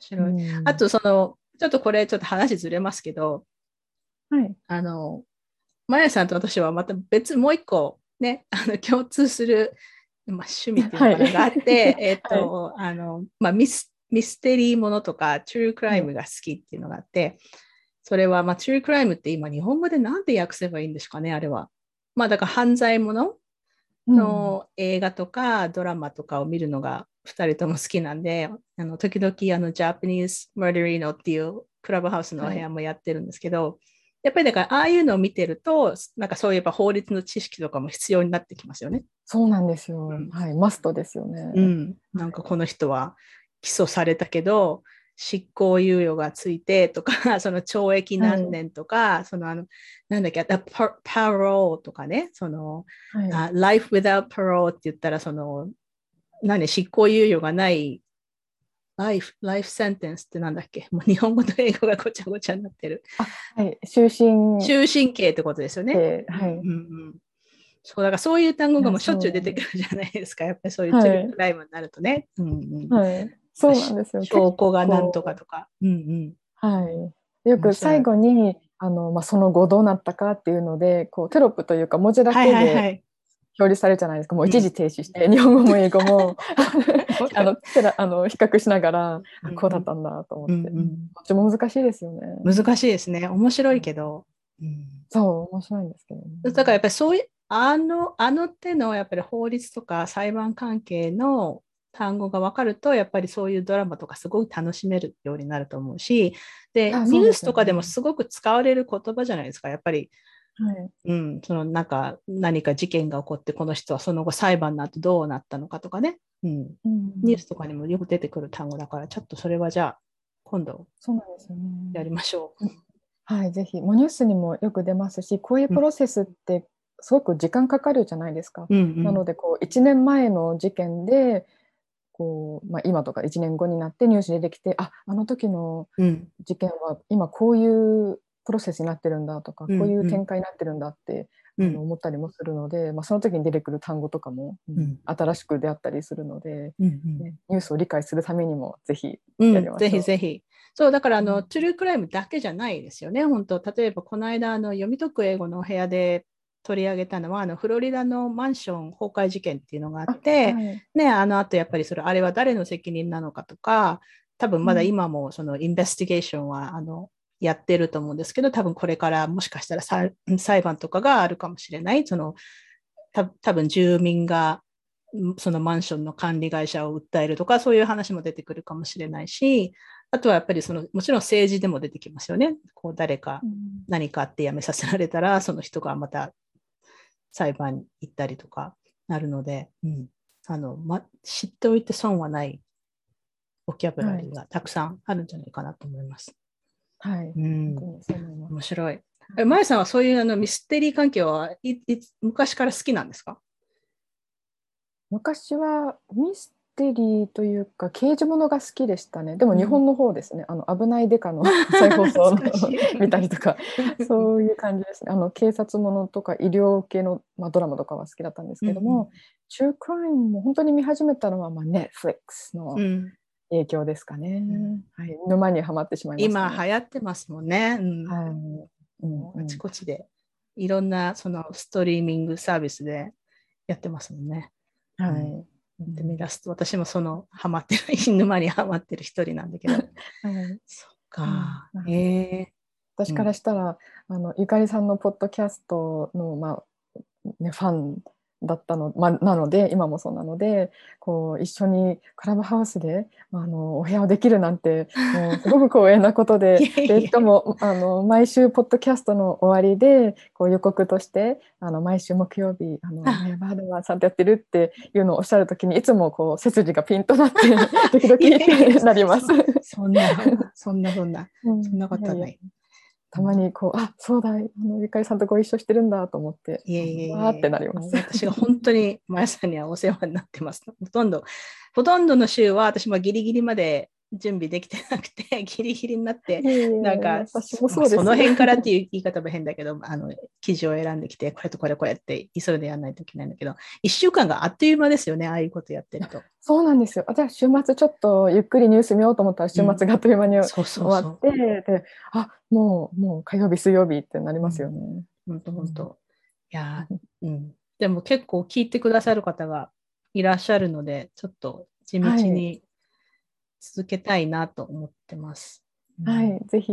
白い。あとその、ちょっとこれちょっと話ずれますけど、はい。あの、まやさんと私はまた別、もう一個ね、あの共通する、まあ、趣味っていうのがあって、はい、えっと、はい、あの、まあミス、ミステリーものとか、トゥルークライムが好きっていうのがあって、それは、まあ、トゥルークライムって今、日本語でなんて訳せばいいんですかね、あれは。まあ、だから犯罪ものの映画とかドラマとかを見るのが2人とも好きなんで、あの時々あのジャパニーズ・マルデリーノっていうクラブハウスの部屋もやってるんですけど、はい、やっぱりだからああいうのを見てると、なんかそういえば法律の知識とかも必要になってきますよね。そうなんですよ。うん、はい、マストですよね。うん。なんかこの人は起訴されたけど、執行猶予がついてとか、その懲役何年とか、はい、そのあの、なんだっけ、パパローとかね、その、はい、life without parole って言ったら、その、何、執行猶予がないライフ、ライフセンテンスってなんだっけ？も う日本語と英語がごちゃごちゃになってる。はい、終身。終身刑ってことですよね。はい。うんうんそうだからそういう単語がもうしょっちゅう出てくるじゃないですか。やっぱりそういうライムになるとね。うんうん、はい。そうなんですよ。証拠がなんとかとか。うんうん。はい。よく最後に、あの、まあ、その後どうなったかっていうので、こう、テロップというか文字だけで表示されるじゃないですか。もう一時停止して、日本語も英語も あのあの比較しながら、こうだったんだと思って。うんうん、どっちも難しいですよね。難しいですね。面白いけど。うん、そう、面白いんですけど、ね、だからやっぱりそういう、あの、あの手のやっぱり法律とか裁判関係の単語が分かると、やっぱりそういうドラマとかすごい楽しめるようになると思うし、で、ニュースとかでもすごく使われる言葉じゃないですか、やっぱり。はい、うん、そのなんか何か事件が起こってこの人はその後裁判の後どうなったのかとかね、うん、うん、ニュースとかにもよく出てくる単語だからちょっとそれはじゃあ今度やりましょう。はい、ぜひ。もうニュースにもよく出ますし、こういうプロセスってすごく時間かかるじゃないですか。うん。うん、なので、こう1年前の事件で、こうまあ、今とか1年後になってニュースに出てきてああの時の事件は今こういうプロセスになってるんだとか、うん、こういう展開になってるんだって、うん、あの思ったりもするので、まあ、その時に出てくる単語とかも、うん、新しく出会ったりするので、ね、ニュースを理解するためにもぜひやりましょう。ぜひぜひ。そうだからあの、トゥルークライムだけじゃないですよね、本当。例えばこの間あの読み解く英語のお部屋で取り上げたのはあのフロリダのマンション崩壊事件っていうのがあって、はい、ね、あのあとやっぱりそれあれは誰の責任なのかとか多分まだ今もそのインベスティゲーションは、あのやってると思うんですけど多分これからもしかしたら裁判とかがあるかもしれない。そのた多分住民がそのマンションの管理会社を訴えるとかそういう話も出てくるかもしれないしあとはやっぱりそのもちろん政治でも出てきますよね。こう誰か何かあって辞めさせられたら、その人がまた裁判に行ったりとかなるので、うん、あのま、知っておいて損はないボキャブラリーがたくさんあるんじゃないかなと思います。はい。うん、面白い。え、まやさんはそういうあのミステリー関係はいい昔から好きなんですか？昔はミステリーというか刑事物が好きでしたね。でも日本の方ですね、うん、あの危ないデカの 再放送見たりとか。そういう感じですね。あの警察ものとか医療系の、まあ、ドラマとかは好きだったんですけども、うん、チュークライムも本当に見始めたのは、まあ、ネットフリックスの影響ですかね、うん、はい、沼にはまってしまいました、ね、今流行ってますもんね、はい。うん、あちこちでいろんなそのストリーミングサービスでやってますもんね。はい、で目指すと、私もそのハマってる、沼にハマってる一人なんだけど。はい、そっか。へえ。私からしたら、うん、あのゆかりさんのポッドキャストの、まあね、ファンだったの、まなので今もそうなのでこう一緒にクラブハウスであのお部屋をできるなんてもうすごく光栄なことで でしかもあの毎週ポッドキャストの終わりでこう予告としてあの毎週木曜日あのバードマンさんとやってるっていうのをおっしゃるときにいつもこう背筋がピンとなってドキドキなります。そんなそんなそんなそんなことはない。たまにこう、あそうだ、あのゆかりさんとご一緒してるんだと思って、いえいえいえわーってなります。私が本当にまやさんにはお世話になってます。ほとんど、ほとんどの週は私もギリギリまで準備できてなくて、ギリギリになって、なんか、私もそうです、まあその辺からっていう言い方も変だけど、あの、記事を選んできて、これとこれこれって急いでやらないといけないんだけど、一週間があっという間ですよね、ああいうことやってると。そうなんですよ。じゃあ週末ちょっとゆっくりニュース見ようと思ったら週末があっという間に終そうそうそう。わって、で、あもう、もう火曜日、水曜日ってなりますよね。本当本当。いやー、うん。でも結構聞いてくださる方がいらっしゃるので、ちょっと地道はに続けたいなと思ってます。うんはい、ぜひ、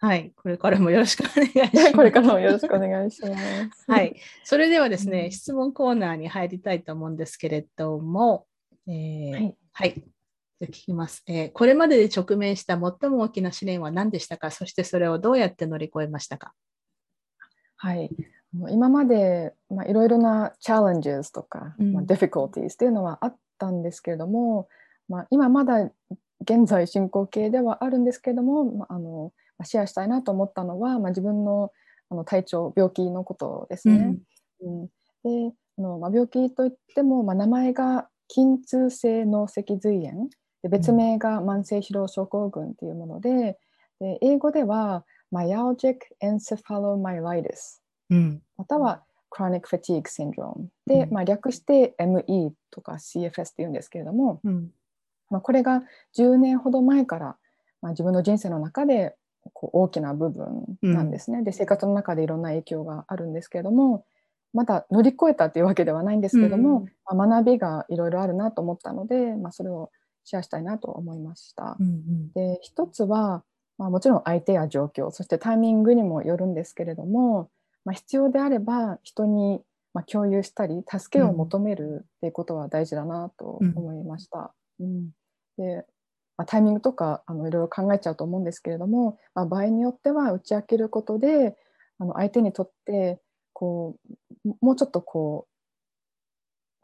はい。これからもよろしくお願いします。これからもよろしくお願いします。はい。それではですね、うん質問コーナーに入りたいと思うんですけれども、えーはい。はい。じゃあ聞きます、えーこれまでで直面した最も大きな試練は何でしたか？そしてそれをどうやって乗り越えましたか？はい。今まで、まあ、いろいろな challenges とか、うんまあ、difficulties っていうのはあったんですけれども、まあ、今まだ現在進行形ではあるんですけれども、まあ、あのまあシェアしたいなと思ったのは、まあ、自分のあの体調病気のことですね。うん。であの、まあ、病気といっても、まあ、名前が筋痛性脳脊髄炎。で別名が慢性疲労症候群というものでで英語では myalgic encephalomyelitis うん。または chronic fatigue syndrome で、うん。まあ、略して ME とか CFS って言うんですけれども、うん。まあ、これが10年ほど前から、まあ、自分の人生の中でこう大きな部分なんですね、で生活の中でいろんな影響があるんですけれどもまだ乗り越えたというわけではないんですけれども、まあ、学びがいろいろあるなと思ったので、まあ、それをシェアしたいなと思いました。うん。で一つは、まあ、もちろん相手や状況そしてタイミングにもよるんですけれども、まあ、必要であれば人にまあ共有したり助けを求めるっていうことは大事だなと思いました。うん。でまあ、タイミングとかあのいろいろ考えちゃうと思うんですけれども、まあ、場合によっては打ち明けることであの相手にとってこうもうちょっとこう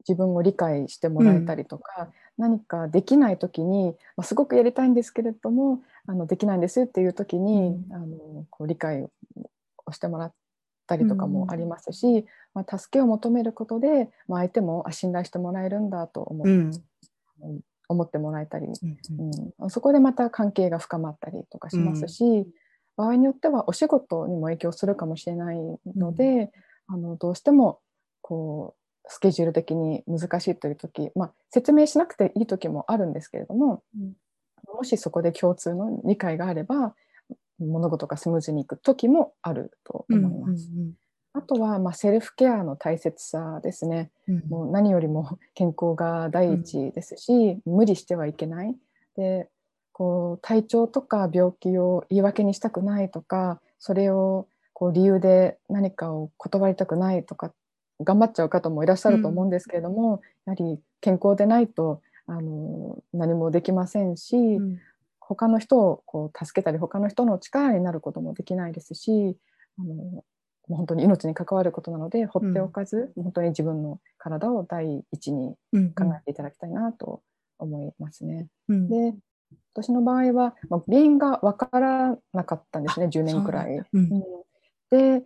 自分を理解してもらえたりとか、何かできない時に、まあ、すごくやりたいんですけれどもあのできないんですっていう時に、あのこう理解をしてもらったりとかもありますし、まあ、助けを求めることで、まあ、相手もあ信頼してもらえるんだと思,、うん。思ってもらえたり、うん。うん、そこでまた関係が深まったりとかしますし、場合によってはお仕事にも影響するかもしれないので、あのどうしてもこうスケジュール的に難しいという時、まあ、説明しなくていい時もあるんですけれども、うん。もしそこで共通の理解があれば物事がスムーズにいく時もあると思います。あとは、まあ、セルフケアの大切さですね。もう何よりも健康が第一ですし、無理してはいけない。でこう体調とか病気を言い訳にしたくないとかそれをこう理由で何かを断りたくないとか頑張っちゃう方もいらっしゃると思うんですけれども、やはり健康でないとあの何もできませんし、うん他の人をこう助けたり他の人の力になることもできないですしあのもう本当に命に関わることなので放っておかず、本当に自分の体を第一にうん考えていただきたいなと思いますね。うん。で私の場合は、まあ、原因が分からなかったんですね10年くらい。うんうん。で、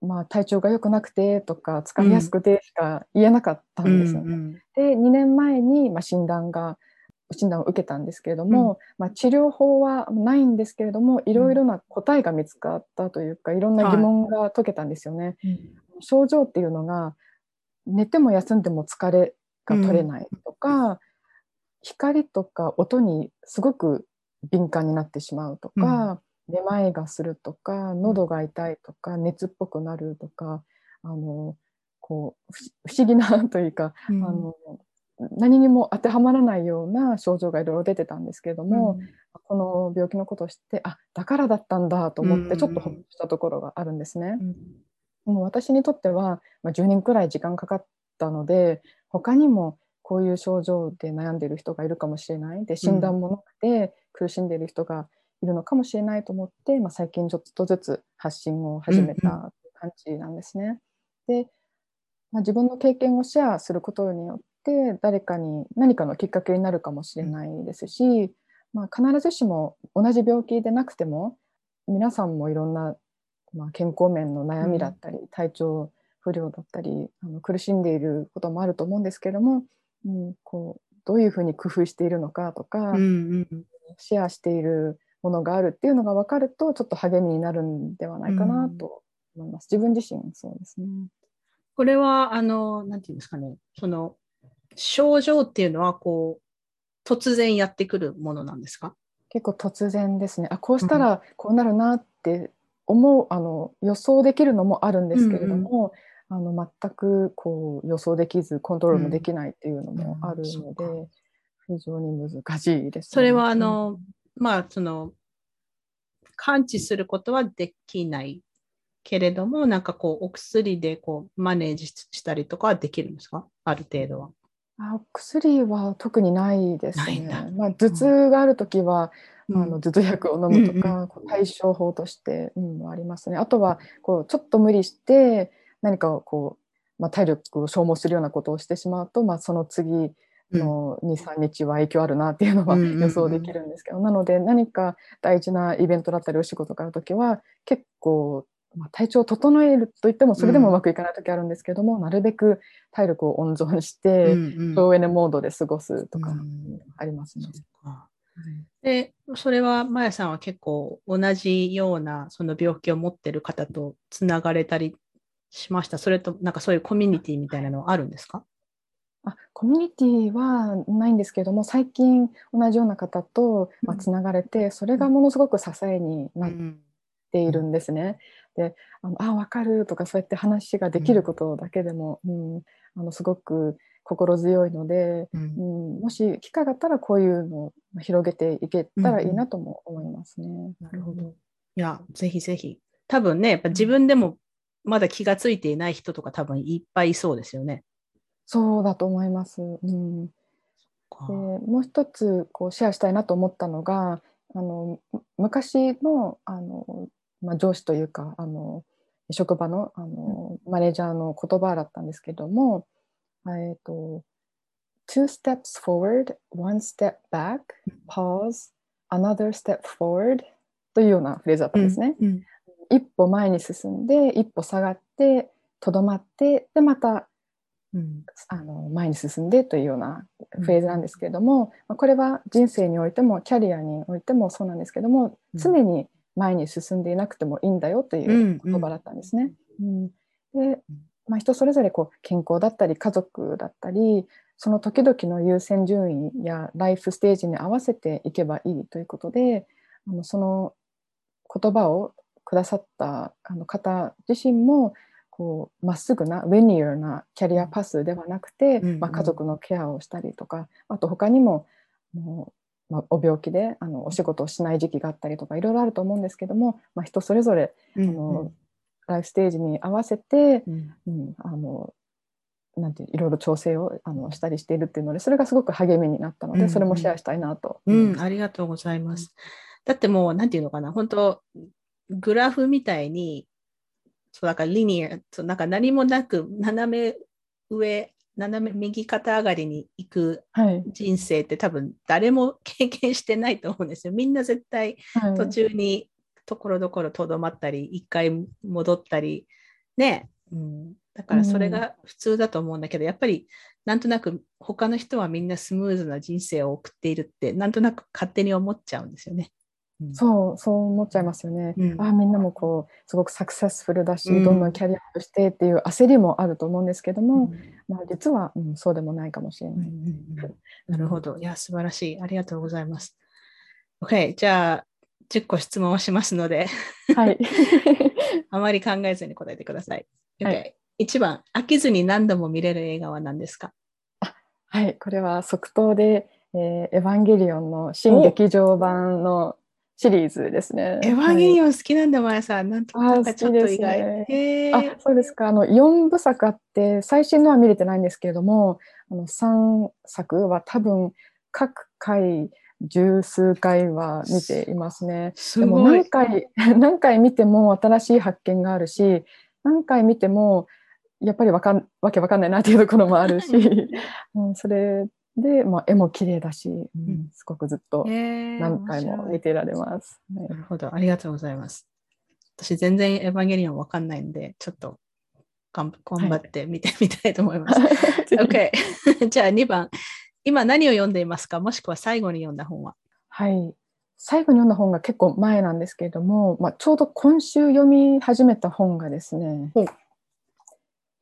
まあ、体調が良くなくてとか疲れやすくてしか言えなかったんですよね。うんで2年前に、まあ、診断が診断を受けたんですけれども、まあ、治療法はないんですけれどもいろいろな答えが見つかったというかい。ろんな疑問が解けたんですよね。症状っていうのが寝ても休んでも疲れが取れないとか、光とか音にすごく敏感になってしまうとか、めまいがするとか喉が痛いとか熱っぽくなるとかあのこうふ不思議なというか、うん。あの何にも当てはまらないような症状がいろいろ出てたんですけれども、この病気のことを知ってあだからだったんだと思ってちょっとほっとしたところがあるんですね。もう私にとっては、まあ、10年くらい時間かかったので他にもこういう症状で悩んでいる人がいるかもしれない。で診断もなくて苦しんでいる人がいるのかもしれないと思って、まあ、最近ちょっとずつ発信を始めた感じなんですね。で、まあ、自分の経験をシェアすることによって誰かに何かのきっかけになるかもしれないですし、まあ、必ずしも同じ病気でなくても皆さんもいろんな、まあ、健康面の悩みだったり、体調不良だったりあの苦しんでいることもあると思うんですけども、うん、こうどういうふうに工夫しているのかとか、うんうんシェアしているものがあるっていうのが分かるとちょっと励みになるんではないかなと思います。自分自身そうですね。これは、あの、なんていうんですかね、その、症状っていうのは、こう、突然やってくるものなんですか？結構突然ですね。あ、こうしたらこうなるなって思う、あの、予想できるのもあるんですけれども、あの全くこう予想できずコントロールもできないっていうのもあるので、うんうん、非常に難しいです、ね、それはあの、まあその感知することはできないけれどもなんかこうお薬でこうマネージしたりとかはできるんですか？ある程度は。あ薬は特にないですね。まあ、頭痛がある時は、うん、あの頭痛薬を飲むとか、うん、対処法として、うん、ありますね。あとはこうちょっと無理して何かこう、まあ、体力を消耗するようなことをしてしまうと、まあ、その次の23日は影響あるなっていうのは予想できるんですけど、なので何か大事なイベントだったりお仕事がある時は結構、まあ、体調を整えるといってもそれでもうまくいかない時あるんですけども、うん、なるべく体力を温存して省エネモードで過ごすとかありますね。でそれはまやさんは結構同じようなその病気を持ってる方とつながれたりしました？それとなんかそういうコミュニティみたいなのはあるんですか？あコミュニティはないんですけども最近同じような方とつながれて、それがものすごく支えになっているんですね。であのあ分かるとかそうやって話ができることだけでも、うん、あのすごく心強いので、うん、うん、もし機会があったらこういうのを広げていけたらいいなとも思いますね。うんなるほど。いや、ぜひぜひ。多分ね、やっぱ自分でもまだ気がついていない人とか多分いっぱいいそうですよね。そうだと思います。うん、でもう一つこうシェアしたいなと思ったのがあの昔のあの、まあ、上司というかあの職場のあの、マネージャーの言葉だったんですけども、えっと two steps forward, one step back, pause, another step forward というようなフレーズだったんですね。うんうん、一歩前に進んで一歩下がってとどまってでまたうん、あの前に進んでというようなフレーズなんですけれども、うん、これは人生においてもキャリアにおいてもそうなんですけども、うん、常に前に進んでいなくてもいいんだよという言葉だったんですね。うん。でまあ、人それぞれこう健康だったり家族だったりその時々の優先順位やライフステージに合わせていけばいいということであのその言葉をくださったあの方自身もこうまっすぐなウェニアなキャリアパスではなくて、うんうん、まあ、家族のケアをしたりとかあと他にももう、まあ、お病気であのお仕事をしない時期があったりとかいろいろあると思うんですけども、まあ、人それぞれ、うんうん、あのライフステージに合わせて、うん、うん、あのなんていろいろ調整をあのしたりしているっていうのでそれがすごく励みになったので、うんうん、それもシェアしたいなと、うん、ありがとうございます。だってもうなんていうのかな本当グラフみたいにそうだからリニア、そうなんか何もなく斜め上、斜め右肩上がりに行く人生って、はい、多分誰も経験してないと思うんですよ。みんな絶対途中にところどころとどまったり、一回戻ったり、ね、うん、だからそれが普通だと思うんだけど、うん、やっぱりなんとなく他の人はみんなスムーズな人生を送っているってなんとなく勝手に思っちゃうんですよね。そうそう思っちゃいますよね。うん、あみんなもこうすごくサクセスフルだし、うん、どんどんキャリアアップしてっていう焦りもあると思うんですけども、うん、まあ、実は、うん、そうでもないかもしれない。なるほど。いや素晴らしい。ありがとうございます。OK じゃあ10個質問をしますのではい、あまり考えずに答えてください。OK、はい、1番飽きずに何度も見れる映画は何ですか？はいこれは即答で、えー、エヴァンゲリオンの新劇場版のシリーズですね。エヴァンゲリオン好きなんだ、マヤさん。なんとかちょっと意外。ね、あ、そうですか。あの4部作あって、最新のは見れてないんですけれども、あの3作は多分各回十数回は見ていますね。すでも何回 何回見ても新しい発見があるし、何回見てもやっぱりわかんわけわかんないなっていうところもあるし、うん、それで、まあ、絵も綺麗だし、うんんすごくずっとえー何回も見てられます。はいなるほど。ありがとうございます。私、全然エヴァンゲリオンわかんないんで、ちょっと頑頑張って見てみたいと思います。ぜひ OK。じゃあ2番。今何を読んでいますか？もしくは最後に読んだ本ははい。最後に読んだ本が結構前なんですけれども、まあ、ちょうど今週読み始めた本がですね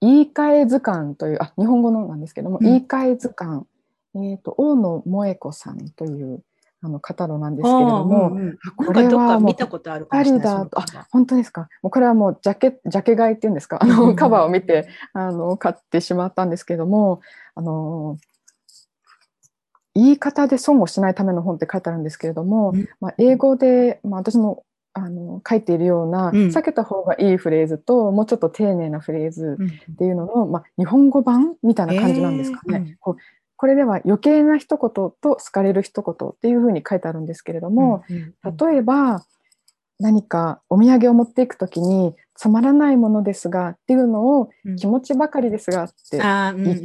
言い換え図鑑という、あ、日本語のなんですけども、うん言い換え図鑑、えっ、と、大野萌子さんというあの方のなんですけれども、うんうんこれは見たことあるかもしれない。本当ですか。もうこれはもうジャケ、ジャケ買いっていうんですか？あうんうんうんの、カバーを見て、あの、買ってしまったんですけども、あの、言い方で損をしないための本って書いてあるんですけれども、うんまあ、英語で、まあ、私の、あの、書いているような、うん避けた方がいいフレーズと、もうちょっと丁寧なフレーズうんっていうのの、まあ、日本語版みたいな感じなんですかね。えーこれでは余計な一言と好かれる一言っていうふうに書いてあるんですけれども、うんうん例えば何かお土産を持っていくときにつまらないものですがっていうのをうん。気持ちばかりですがって言い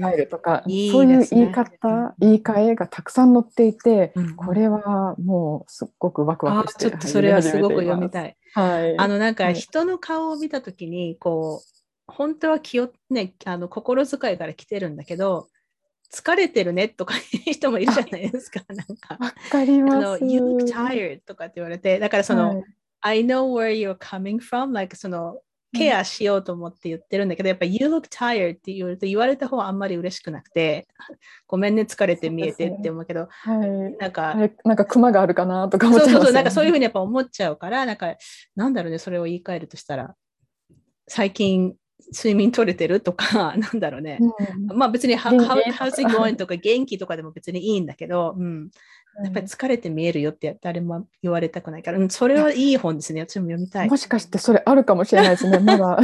換えるとか、いいそういう言い方、言い換えがたくさん載っていて、うん。これはもうすっごくワクワクしてちょっとそれはすごく読みい。たい。はい、あのなんかはい。人の顔を見たときに、こう、本当は気を、ね、あの心遣いから来てるんだけど、疲れてるねとかいう人もいるじゃないですか。なんか、わかりあの、ます。You look tired とかって言われて、だからその、はい I know where you're coming from, like その、ケアしようと思って言ってるんだけど、やっぱ You look tired って言われて、言われた方はあんまり嬉しくなくて、ごめんね、疲れて見えてって思うけど、はいなんかなんかクマがあるかなとか思っちゃいますそうそうそう、なんかそういうふうに。にやっぱ思っちゃうから、なんか、なんだろうね、それを言い換えるとしたら、最近睡眠取れてるとか、なんだろうね。うんまあ別に、How, 元気 how- how's it going とか元気とかでも別にいいんだけど、うん、やっぱり疲れて見えるよって誰も言われたくないから、うん、それはいい本ですね。私も読みたい。もしかしてそれあるかもしれないですね。まだ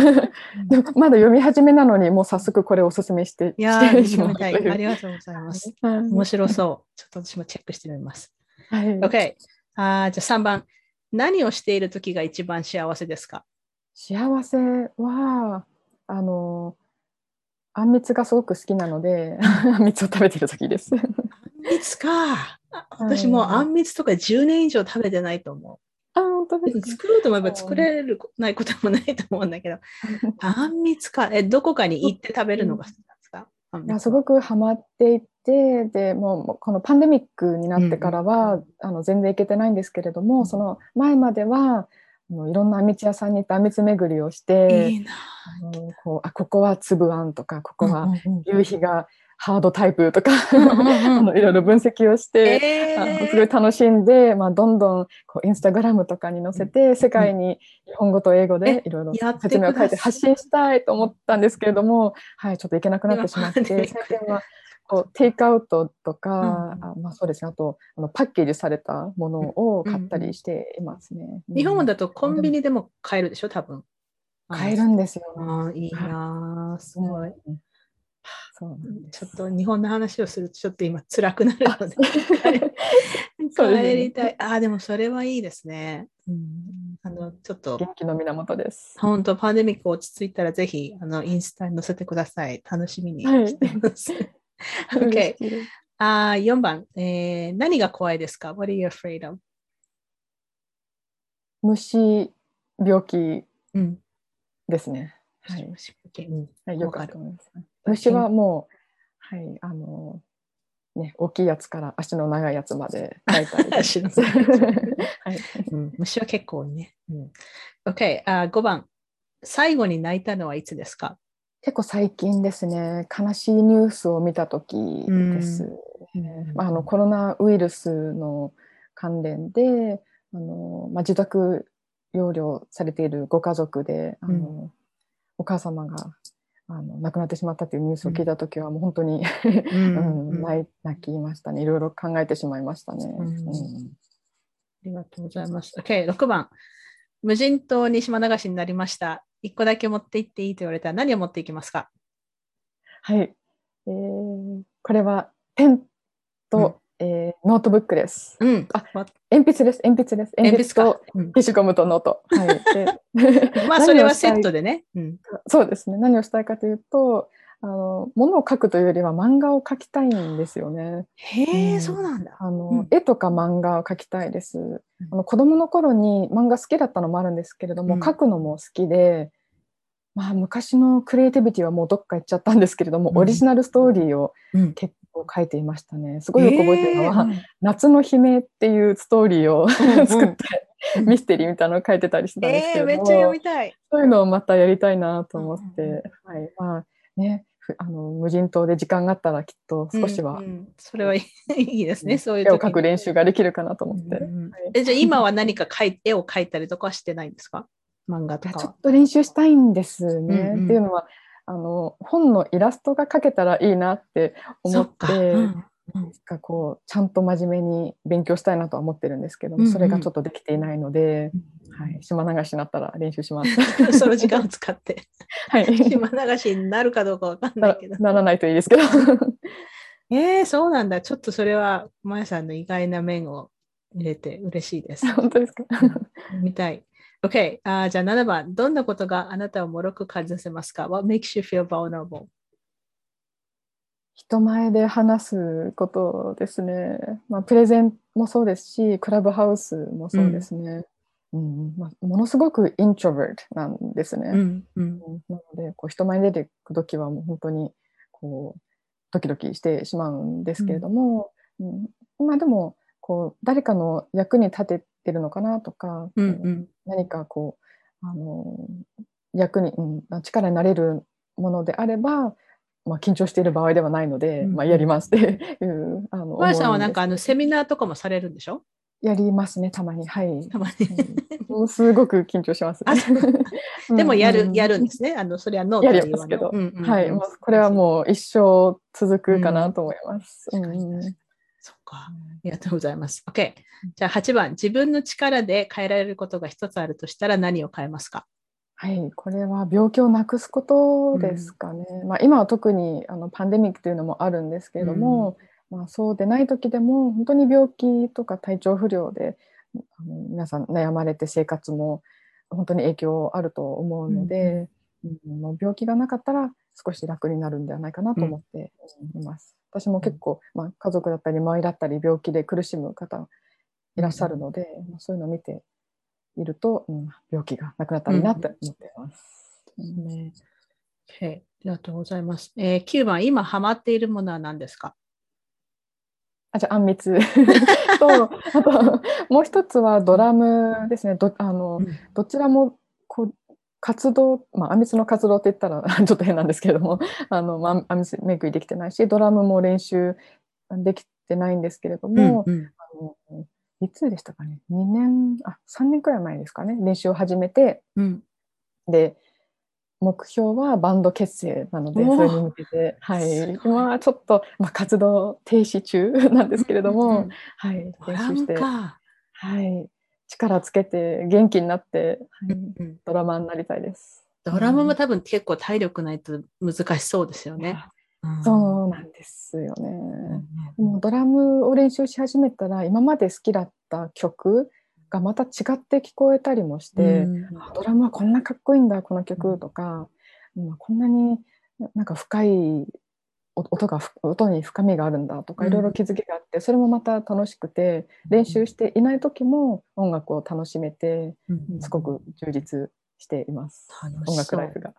まだ読み始めなのにもう早速これをおすすめしていやー、してみたい。ありがとうございます。はい面白そう。ちょっと私もチェックしてみます。はい、OK。あーじゃあ3番。何をしている時が一番幸せですか？幸せはあのあんみつがすごく好きなので あんみつを食べてる時です。あんみつか。あ私もうあんみつとか10年以上食べてないと思あ本当う。ですか？作ろうと思えば作れるないこともないと思うんだけど。あんみつか。え、どこかに行って食べるのが好きなんですか？いやすごくハマっていてでもうこのパンデミックになってからは、あの全然行けてないんですけれども、うんその前まではいろんなあんみつ屋さんに行ってあんみつ巡りをしていいな。あのこうあここは粒あんとかここは夕日がハードタイプとか あのいろいろ分析をして、えあのすごい楽しんで、まあ、どんどんこうインスタグラムとかに載せて、世界に日本語と英語でいろいろ説明を書いて発信したいと思ったんですけれども、はい、ちょっといけなくなってしまって今最近はこうテイクアウトとか、うんあまあ、そうですねあとあのパッケージされたものを買ったりしていますね。日本だだとコンビニでも買えるでしょ、多分。買えるんですよ、あーいいなーすごい。うんそうちょっと日本の話をするとちょっと今辛くなるので 帰りたい。ああ、でもそれはいいですね。うん、あのちょっと元気の源です。本当パンデミック落ち着いたらぜひあのインスタに載せてください。楽しみにはいしてます。し い ですあー4番、えー、何が怖いですか ?What are you afraid of? 虫病気うん。ですね。はい。うんはい、よわかるかったと思います。虫はもう、はい、あの、ね、大きいやつから足の長いやつまで はい。うん、虫は結構ね。うん、OK、あ5番、最後に泣いたのはいつですか？結構最近ですね、悲しいニュースを見たときです。まあ、あのコロナウイルスの関連であの、まあ、自宅療養されているご家族であの、うんお母様があの亡くなってしまったというニュースを聞いたときは、もう本当に、う うんうん泣きましたねいろいろ考えてしまいましたね。ありがとうございます。OK、6番。無人島に島流しになりました。1個だけ持って行っていいと言われたら何を持っていきますか？はい、えーこれはペンと、えーノートブックです。うん。あわ鉛筆です鉛筆です鉛筆と消しゴムとノート。はい、で まあ、それはセットでね。うん。そうですね。何をしたいかというと、あの物を描くというよりは漫画を描きたいんですよね。へえ、うん。そうなんだ。あの、うん。絵とか漫画を描きたいです。あの子供の頃に漫画好きだったのもあるんですけれども、うん。描くのも好きで、まあ昔のクリエイティビティはもうどっか行っちゃったんですけれども、うん。オリジナルストーリーをうん。結構書いていましたね。すごいよく覚えてるのは、え。夏の姫っていうストーリーを 作って、うん。ミステリーみたいなのを書いてたりしてたんですけえー、れども、めっちゃ読みたい。そういうのをまたやりたいなと思って、はい、まあね、ふあの無人島で時間があったらきっと少しはうんうん。それはいい ですね、そういう絵を描く練習ができるかなと思って。うんうんはい。えじゃあ今は何か描い絵を描いたりとかはしてないんですか？漫画とかちょっ。と練習したいんですね。うんうん。っていうのはあの本のイラストが描けたらいいなって思っそっか。て、うんなんかこうちゃんと真面目に勉強したいなとは思ってるんですけども、うんうんそれがちょっとできていないので、はい、島流しになったら練習します。その時間を使ってはい、島流しになるかどうかわかんなないけど。ならないといいですけど。えー、そうなんだ。ちょっとそれは、まやさんの意外な面を入れて嬉しいです。本当ですか？見たい。OK、あーじゃあ7番。どんなことがあなたをもろく感じさせますか ?What makes you feel vulnerable? 人前で話すことですね。まあ、プレゼンもそうですし、クラブハウスもそうですね。うんまあ、ものすごくイントロバートなんですね。うんうんうんなのでこう人前に出ていく時はもう本当にこうドキドキしてしまうんですけれども、うんまあでもこう誰かの役に立ててるのかなとか、うんうん何かこうあの役に、うん、力になれるものであれば、まあ、緊張している場合ではないので、うんまあ、やりますって いうあのまやさんはなんかあのセミナーとかもされるんでしょ？やりますねたまに。はい、たまに。うん。も うすごく緊張します。あ でもやる、やるんでですね。あのそれはノートやりますけど、はい、もうこれはもう一生続くかなと思います。そっか。ありがとうございます。OK。じゃあ8番。自分の力で変えられることが一つあるとしたら何を変えますか？はい、これは病気をなくすことですかね。まあ、今は特にあのパンデミックというのもあるんですけれども、まあ、そうでない時でも本当に病気とか体調不良であの皆さん悩まれて生活も本当に影響あると思うので、うんもう病気がなかったら少し楽になるんではないかなと思っています。私も結構、まあ、家族だったり周りだったり病気で苦しむ方いらっしゃるので、まあそういうのを見ていると、うん、病気がなくなったらいいなって思っています。うんね OK。ありがとうございます。えー9番。今ハマっているものは何ですか？あじゃあ、あんみつ と、あと、もう一つはドラムですね。どあのどちらもこう活動、まあ、あんみつの活動って言ったら ちょっと変なんですけれども、あの、まあ、あんみつメイクできてないし、ドラムも練習できてないんですけれども、うんうんあのいつでしたかね、2年、あ、3年くらい前ですかね、練習を始めて、うん。で、目標はバンド結成なので、それに向けて、はい、今はちょっと、まあ、活動停止中なんですけれども、うんうんはい、練習して、か。はい、力つけて元気になって、はい。うんドラマーになりたいです。ドラムも多分結構体力ないと難しそうですよね。うん。そうなんですよね。うんもうドラムを練習し始めたら今まで好きだった曲がまた違って聞こえたりもして、うん。あドラムはこんなかっこいいんだこの曲とか、うんこんなになんか深いお音がふ音に深みがあるんだとかうん。いろいろ気づきがあって、それもまた楽しくて練習していない時も音楽を楽しめてうん。すごく充実しています、音楽ライフが。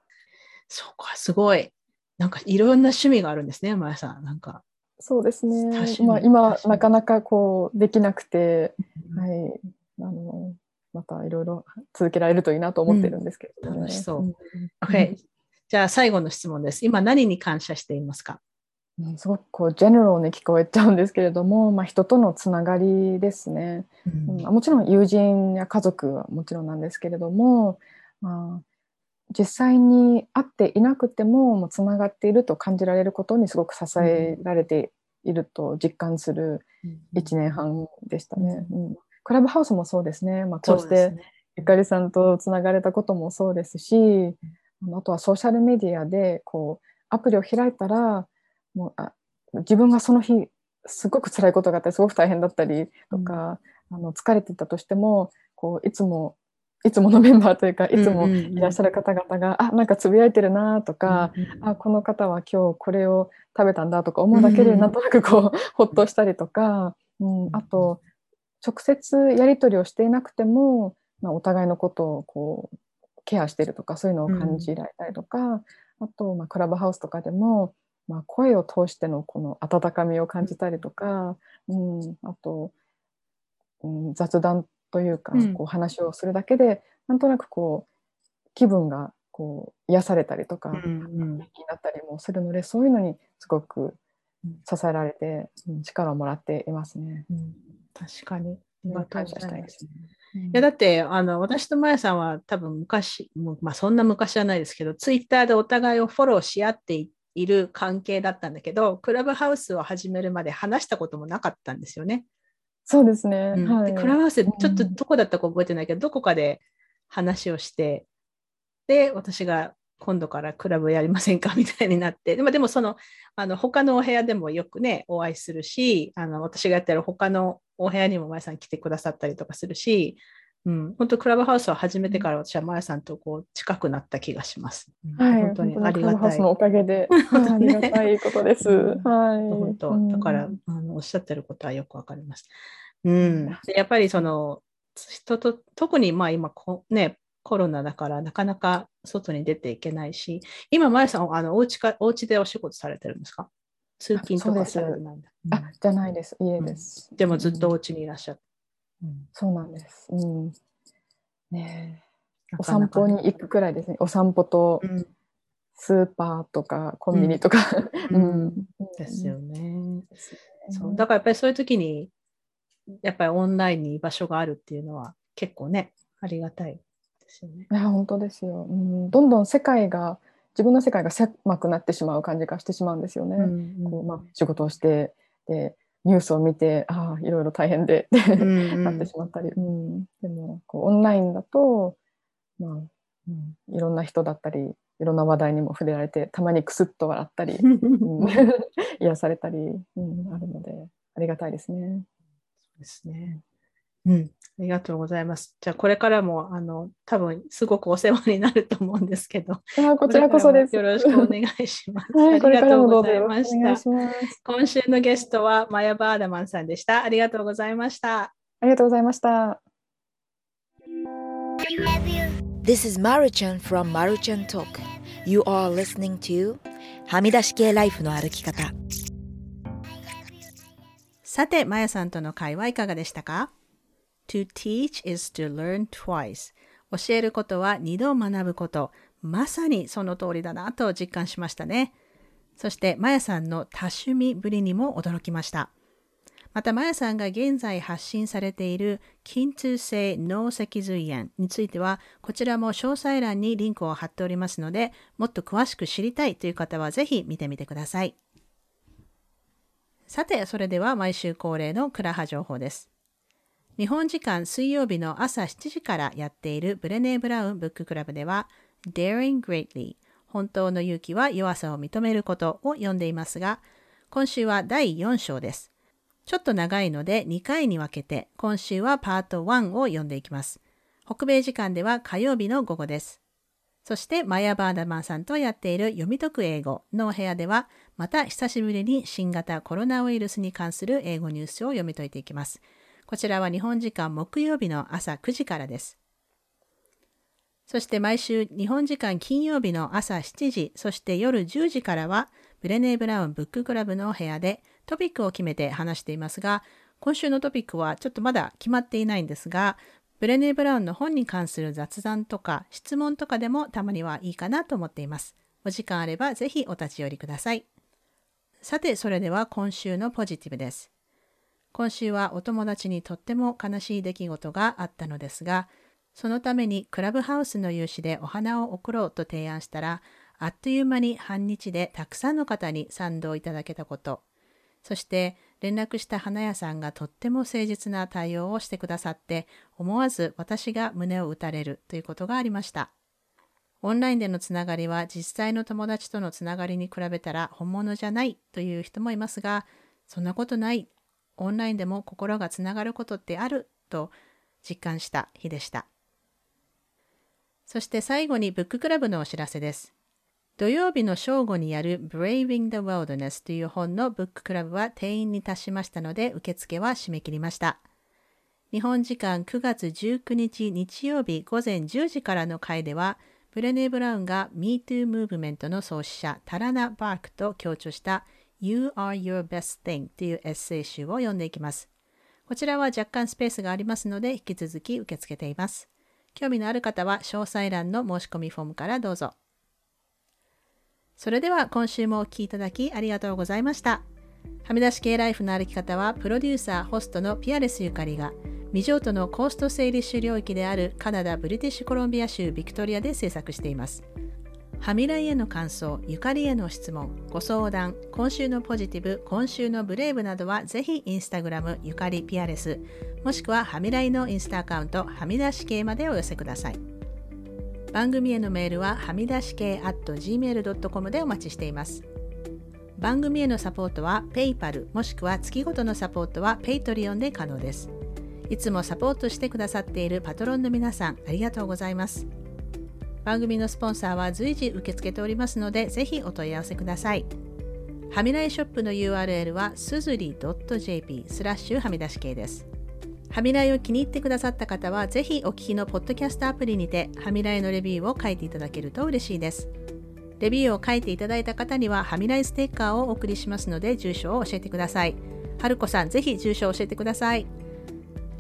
そうか、すごい。なんかいろんな趣味があるんですね、まやさん。なんか。そうですね味。まあ、今なかなかこうできなくて、うんはい、あのまたいろいろ続けられるといいなと思ってるんですけどね、うん楽しそうんん OK。じゃあ最後の質問です。今何に感謝していますか？うんすごくこうジェネラルに聞こえちゃうんですけれども、まあ、人とのつながりですね、うんもちろん友人や家族はもちろんなんですけれども、まあ、実際に会っていなくてももうつながっていると感じられることにすごく支えられていると実感する1年半でしたね。うん。クラブハウスもそうですね、まあ、こうしてゆかりさんとつながれたこともそうですし、あとはソーシャルメディアでこうアプリを開いたらもうあ自分がその日すごく辛いことがあったりすごく大変だったりとか、あの疲れてたとしてもこういつもいつものメンバーというかいつもいらっしゃる方々が、あなんかつぶやいてるなとか、あこの方は今日これを食べたんだとか思うだけでなんとなくこう、ほっとしたりとか、うん、あと直接やり取りをしていなくても、まあ、お互いのことをこうケアしてるとかそういうのを感じられたりとか、うん、あと、まあ、クラブハウスとかでも、まあ、声を通してのこの温かみを感じたりとか、うん、あと、うん、雑談というか、こう話をするだけでなんとなくこう気分がこう癒されたりとか、元気になったりもするのでそういうのにすごく支えられて、うん、力をもらっていますね。うん、確かに。感謝したいですね。いやだってあの私とまやさんは多分昔も、まあ、そんな昔じゃないですけどツイッターでお互いをフォローし合っている関係だったんだけどクラブハウスを始めるまで話したこともなかったんですよね。そうですね。うん、はい、でクラブハウスちょっとどこだったか覚えてないけど、どこかで話をしてで私が今度からクラブやりませんかみたいになって、でもでもその、あの他のお部屋でもよくね、お会いするし、あの私がやってる他のお部屋にもまやさん来てくださったりとかするし、うん、本当クラブハウスを始めてから私はまやさんとこう近くなった気がします。はい、本当にありがたい。のおかげで、ありがたいことです。はい。本当、だから、あのおっしゃってることはよくわかります。うん、やっぱりその人と特にまあ今こねコロナだからなかなか外に出ていけないし、今、まやさん、あのお家かお家でお仕事されてるんですか？通勤とかされてないん。だ。あ、じゃないです。家です、うん、でもずっとお家にいらっしゃる。うん、そうなんです。うん、ねお散歩に行くくらいですね。お散歩と、スーパーとかコンビニとか。うん、ですよね。そうだからやっぱりそういう時に、やっぱりオンラインに居場所があるっていうのは結構ね、ありがたいですよね。いや本当ですよ、うん。どんどん世界が自分の世界が狭くなってしまう感じがしてしまうんですよね。うんうん、こうまあ、仕事をしてでニュースを見てああいろいろ大変でなってしまったり、うん、でもこうオンラインだと、まあうん、いろんな人だったりいろんな話題にも触れられてたまにクスッと笑ったり、うん、癒されたり、うん、あるのでありがたいですね。そうですね。うん、ありがとうございます。じゃあ、これからも、あの、多分すごくお世話になると思うんですけど。あ こちらこそです。よろしくお願いします。はい、ありがとうございました。今週のゲストは、マヤバーダマンさんでした。ありがとうございました。ありがとうございました。This is Maruchan from Maruchan Talk. You are listening to はみ出し系ライフの歩き方。さて、まやさんとの会はいかがでしたか？To teach is to learn twice. 教えることは二度学ぶこと。まさにその通りだなと実感しましたね。そして、まやさんの多趣味ぶりにも驚きました。また、まやさんが現在発信されている筋痛性脳脊髄炎については、こちらも詳細欄にリンクを貼っておりますので、もっと詳しく知りたいという方はぜひ見てみてください。さて、それでは毎週恒例のクラハ情報です。日本時間水曜日の朝7時からやっているブレネー・ブラウンブッククラブでは Daring Greatly 本当の勇気は弱さを認めることを読んでいますが今週は第4章です。ちょっと長いので2回に分けて今週はパート1を読んでいきます。北米時間では火曜日の午後です。そしてマヤ・バーダマンさんとやっている読み解く英語のお部屋ではまた久しぶりに新型コロナウイルスに関する英語ニュースを読み解いていきます。こちらは日本時間木曜日の朝9時からです。そして毎週日本時間金曜日の朝7時、そして夜10時からはブレネー・ブラウンブッククラブの部屋でトピックを決めて話していますが、今週のトピックはちょっとまだ決まっていないんですが、ブレネー・ブラウンの本に関する雑談とか質問とかでもたまにはいいかなと思っています。お時間あればぜひお立ち寄りください。さて、それでは今週のポジティブです。今週はお友達にとっても悲しい出来事があったのですが、そのためにクラブハウスの有志でお花を贈ろうと提案したら、あっという間に半日でたくさんの方に賛同いただけたこと、そして連絡した花屋さんがとっても誠実な対応をしてくださって、思わず私が胸を打たれるということがありました。オンラインでのつながりは実際の友達とのつながりに比べたら本物じゃないという人もいますが、そんなことないオンラインでも心がつながることってあると実感した日でした。そして最後にブッククラブのお知らせです。土曜日の正午にやる Braving the Wilderness という本のブッククラブは定員に達しましたので受付は締め切りました。日本時間9月19日日曜日午前10時からの回ではブレネー・ブラウンが MeToo ムーブメントの創始者タラナ・バークと強調した You are your best thing というエッセイ集を読んでいきます。こちらは若干スペースがありますので引き続き受け付けています。興味のある方は詳細欄の申し込みフォームからどうぞ。それでは今週もお聴きいただきありがとうございました。はみ出し系ライフの歩き方はプロデューサー、ホストのピアレスゆかりが未譲渡のコースト整理主領域であるカナダ・ブリティッシュコロンビア州ビクトリアで制作しています。はみらいへの感想、ゆかりへの質問、ご相談、今週のポジティブ、今週のブレイブなどはぜひインスタグラムゆかりピアレス、もしくははみらいのインスタアカウントはみ出し系までお寄せください。番組へのメールははみ出し系 at gmail.com でお待ちしています。番組へのサポートは PayPal もしくは月ごとのサポートは Patreon で可能です。いつもサポートしてくださっているパトロンの皆さんありがとうございます。番組のスポンサーは随時受け付けておりますので、ぜひお問い合わせください。はみらいショップの URL はすずり .jp スラッシュはみ出し系です。はみらいを気に入ってくださった方は、ぜひお聞きのポッドキャストアプリにて、はみらいのレビューを書いていただけると嬉しいです。レビューを書いていただいた方には、はみらいステッカーをお送りしますので、住所を教えてください。はるこさん、ぜひ住所を教えてください。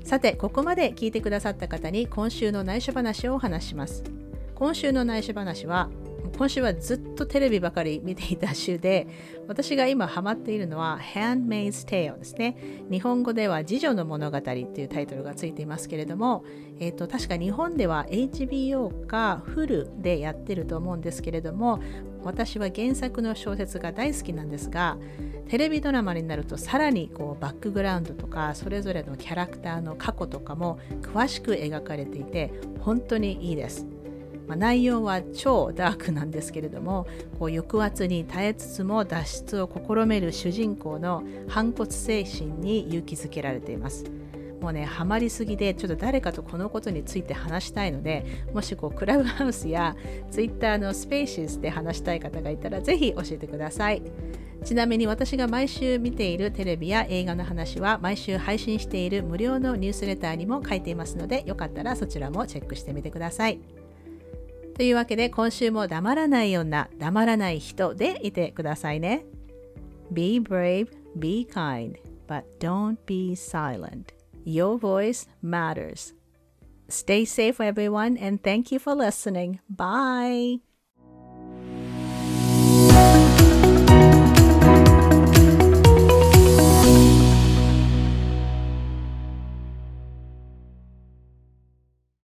さて、ここまで聞いてくださった方に今週の内緒話をお話します。今週の内緒話は今週はずっとテレビばかり見ていた週で私が今ハマっているのは Handmaid's Tale ですね日本語では次女の物語っていうタイトルがついていますけれども、えーと、確か日本では HBO か Hulu でやってると思うんですけれども私は原作の小説が大好きなんですがテレビドラマになるとさらにこうバックグラウンドとかそれぞれのキャラクターの過去とかも詳しく描かれていて本当にいいです。まあ、内容は超ダークなんですけれどもこう抑圧に耐えつつも脱出を試める主人公の反骨精神に勇気づけられています。もうねハマりすぎでちょっと誰かとこのことについて話したいのでもしこうクラブハウスやツイッターのスペーシスで話したい方がいたらぜひ教えてくださいちなみに私が毎週見ているテレビや映画の話は毎週配信している無料のニュースレターにも書いていますのでよかったらそちらもチェックしてみてください。というわけで今週も黙らない女、黙らない人でいてくださいね。Be brave, be kind, but don't be silent. Your voice matters. Stay safe, everyone, and thank you for listening. Bye.